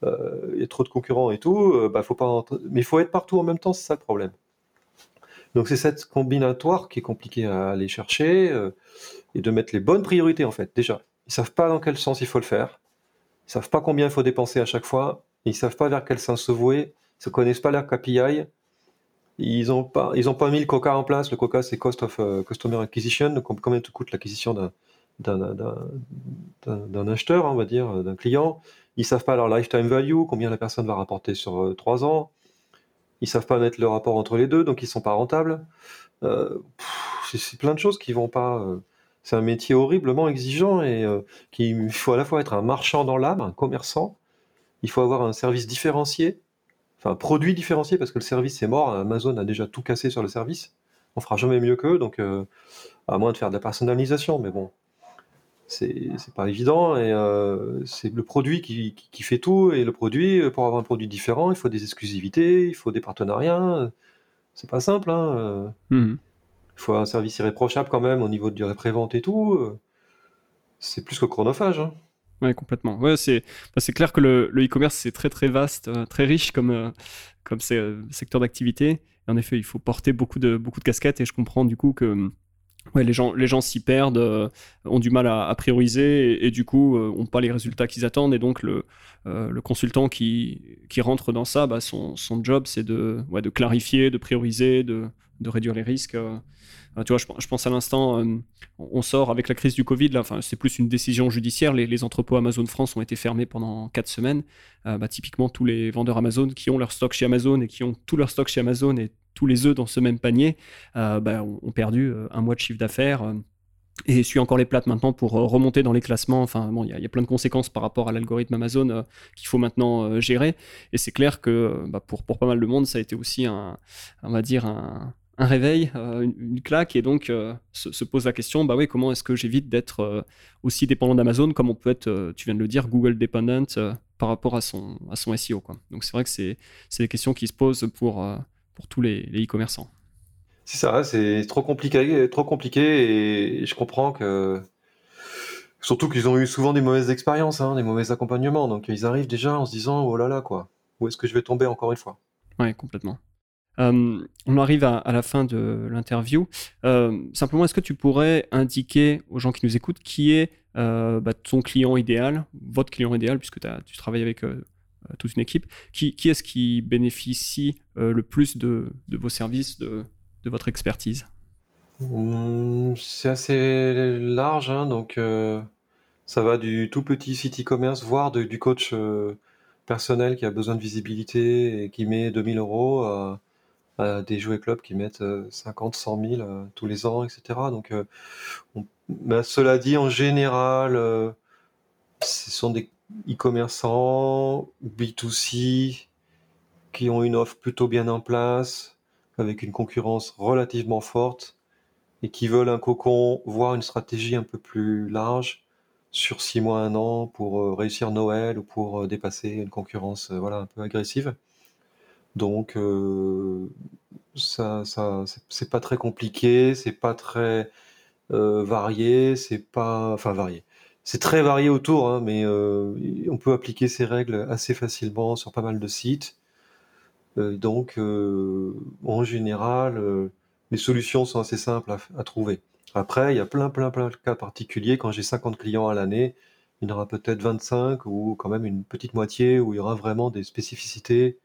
euh, il y a trop de concurrents et tout, bah, faut pas. Mais il faut être partout en même temps, c'est ça le problème. Donc c'est cette combinatoire qui est compliquée à aller chercher euh, et de mettre les bonnes priorités en fait. Déjà, ils savent pas dans quel sens il faut le faire, ils savent pas combien il faut dépenser à chaque fois, ils savent pas vers quel sens se vouer, ils ne connaissent pas leur KPI, ils n'ont pas, pas mis le Coca en place. Le Coca c'est Cost of euh, Customer Acquisition, donc combien te coûte l'acquisition d'un acheteur, on va dire, d'un client. Ils savent pas leur lifetime value, combien la personne va rapporter sur euh, trois ans ils savent pas mettre le rapport entre les deux, donc ils sont pas rentables. Euh, c'est plein de choses qui vont pas. Euh, c'est un métier horriblement exigeant et euh, il faut à la fois être un marchand dans l'âme, un commerçant. Il faut avoir un service différencié, enfin un produit différencié parce que le service est mort. Amazon a déjà tout cassé sur le service. On fera jamais mieux qu'eux, donc à moins de faire de la personnalisation, mais bon, c'est pas évident et euh, c'est le produit qui, qui, fait tout et le produit pour avoir un produit différent il faut des exclusivités il faut des partenariats c'est pas simple hein. Euh. Mmh il faut un service irréprochable quand même au niveau de la prévente et tout c'est plus que chronophage hein. Ouais, complètement. Ouais, c'est bah, clair que le e-commerce c'est très très vaste, euh, très riche comme comme secteur d'activité. En effet, il faut porter beaucoup de beaucoup de casquettes et je comprends du coup que ouais, les gens, les gens s'y perdent, euh, ont du mal à, prioriser et, du coup euh, ont pas les résultats qu'ils attendent. Et donc le, euh, le consultant qui, qui rentre dans ça, bah, son, son job c'est de, de clarifier, de prioriser, de, de réduire les risques. tu vois, je, pense à l'instant, on sort avec la crise du Covid, c'est plus une décision judiciaire. Les, les, entrepôts Amazon France ont été fermés pendant 4 semaines. Bah, typiquement, tous les vendeurs Amazon qui ont leur stock chez Amazon et qui ont tout leur stock chez Amazon et tous les œufs dans ce même panier euh, bah, ont, perdu euh, un mois de chiffre d'affaires euh, et suit encore les plates maintenant pour remonter dans les classements. Enfin, bon, il y, a plein de conséquences par rapport à l'algorithme Amazon qu'il faut maintenant gérer. Et c'est clair que bah, pour, pas mal de monde, ça a été aussi un, on va dire, un, réveil, une, claque. Et donc, se, pose la question, bah oui, comment est-ce que j'évite d'être aussi dépendant d'Amazon comme on peut être, tu viens de le dire, Google dependent par rapport à son, SEO. Donc, c'est vrai que c'est des questions qui se posent pour pour tous les e-commerçants. c'est ça, c'est trop compliqué, trop compliqué et je comprends que surtout qu'ils ont eu souvent des mauvaises expériences, hein, des mauvais accompagnements, donc ils arrivent déjà en se disant oh là là quoi, où est-ce que je vais tomber encore une fois? Oui, complètement. Euh, on arrive à, la fin de l'interview. Euh, simplement, est-ce que tu pourrais indiquer aux gens qui nous écoutent qui est euh, bah, ton client idéal, votre client idéal, puisque tu travailles avec toute une équipe. Qui, est-ce qui bénéficie euh, le plus de, vos services, de, votre expertise? Mmh, C'est assez large, hein, donc euh, ça va du tout petit site e-commerce, voire du coach personnel qui a besoin de visibilité et qui met 2000 euros à, des jouets clubs qui mettent 50, 100 000 tous les ans, etc. Donc, bah, cela dit, en général, ce sont des e-commerçants, B2C, qui ont une offre plutôt bien en place, avec une concurrence relativement forte, et qui veulent un cocon, voire une stratégie un peu plus large, sur six mois, un an, pour euh, réussir Noël ou pour euh, dépasser une concurrence euh, voilà, un peu agressive. Donc, ça, c'est pas très compliqué, c'est pas très varié, c'est pas. Enfin, varié c'est très varié autour, hein, mais euh, on peut appliquer ces règles assez facilement sur pas mal de sites. Euh, donc, euh, en général, les solutions sont assez simples à, trouver. Après, il y a plein, plein, plein de cas particuliers. Quand j'ai 50 clients à l'année, il y en aura peut-être 25 ou quand même une petite moitié où il y aura vraiment des spécificités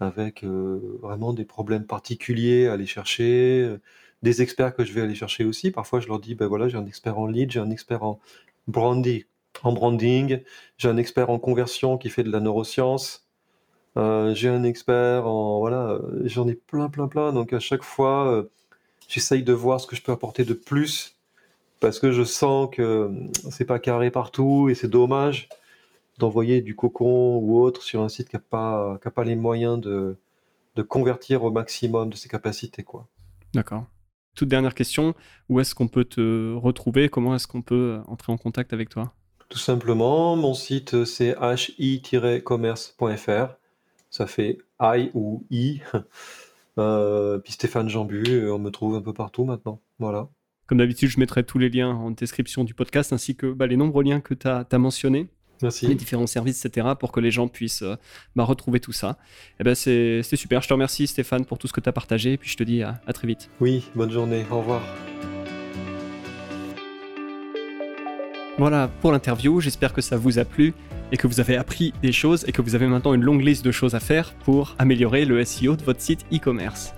avec vraiment des problèmes particuliers à aller chercher, des experts que je vais aller chercher aussi. Parfois, je leur dis, ben voilà, j'ai un expert en lead, j'ai un expert en branding, en branding, j'ai un expert en conversion qui fait de la neuroscience, euh, j'ai un expert en voilà, j'en ai plein, plein, plein. Donc à chaque fois, j'essaye de voir ce que je peux apporter de plus parce que je sens que c'est pas carré partout et c'est dommage d'envoyer du cocon ou autre sur un site qui n'a pas, pas les moyens de, de convertir au maximum de ses capacités. quoi. D'accord. Toute dernière question, où est-ce qu'on peut te retrouver? Comment est-ce qu'on peut entrer en contact avec toi? Tout simplement, mon site c'est hi-commerce.fr. Ça fait I ou I. Euh, puis Stéphane Jambu, on me trouve un peu partout maintenant. Voilà. Comme d'habitude, je mettrai tous les liens en description du podcast ainsi que bah, les nombreux liens que tu as, as mentionnés. Merci. les différents services, etc., pour que les gens puissent euh, bah, retrouver tout ça. Et eh ben c'est super. Je te remercie, Stéphane, pour tout ce que tu as partagé. Et puis je te dis à, à très vite. Oui, bonne journée. Au revoir. Voilà pour l'interview. J'espère que ça vous a plu et que vous avez appris des choses et que vous avez maintenant une longue liste de choses à faire pour améliorer le SEO de votre site e-commerce.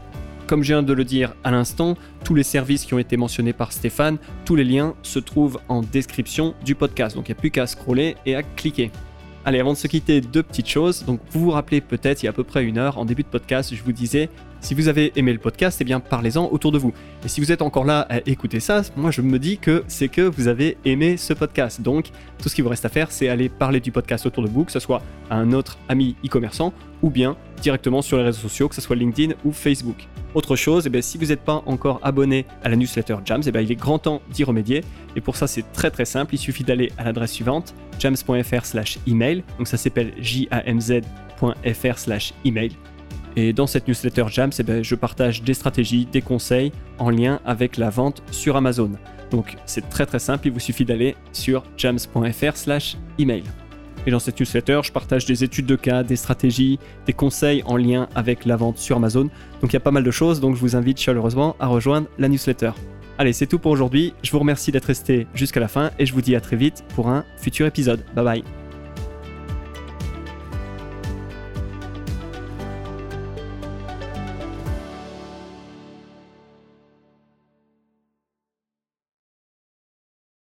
Comme je viens de le dire à l'instant, tous les services qui ont été mentionnés par Stéphane, tous les liens se trouvent en description du podcast. Donc il n'y a plus qu'à scroller et à cliquer. Allez, avant de se quitter, deux petites choses. Donc vous vous rappelez peut-être il y a à peu près une heure, en début de podcast, je vous disais si vous avez aimé le podcast, eh bien parlez-en autour de vous. Et si vous êtes encore là à écouter ça, moi je me dis que c'est que vous avez aimé ce podcast. Donc tout ce qui vous reste à faire, c'est aller parler du podcast autour de vous, que ce soit à un autre ami e-commerçant ou bien directement sur les réseaux sociaux, que ce soit LinkedIn ou Facebook. Autre chose, eh si vous n'êtes pas encore abonné à la newsletter Jams, eh bien, il est grand temps d'y remédier. Et pour ça, c'est très très simple. Il suffit d'aller à l'adresse suivante, jams.fr/slash email. Donc ça s'appelle jamz.fr slash email. Et dans cette newsletter Jams, eh ben, je partage des stratégies, des conseils en lien avec la vente sur Amazon. Donc c'est très très simple, il vous suffit d'aller sur jams.fr/email. Et dans cette newsletter, je partage des études de cas, des stratégies, des conseils en lien avec la vente sur Amazon. Donc il y a pas mal de choses, donc je vous invite chaleureusement à rejoindre la newsletter. Allez, c'est tout pour aujourd'hui. Je vous remercie d'être resté jusqu'à la fin et je vous dis à très vite pour un futur épisode. Bye bye.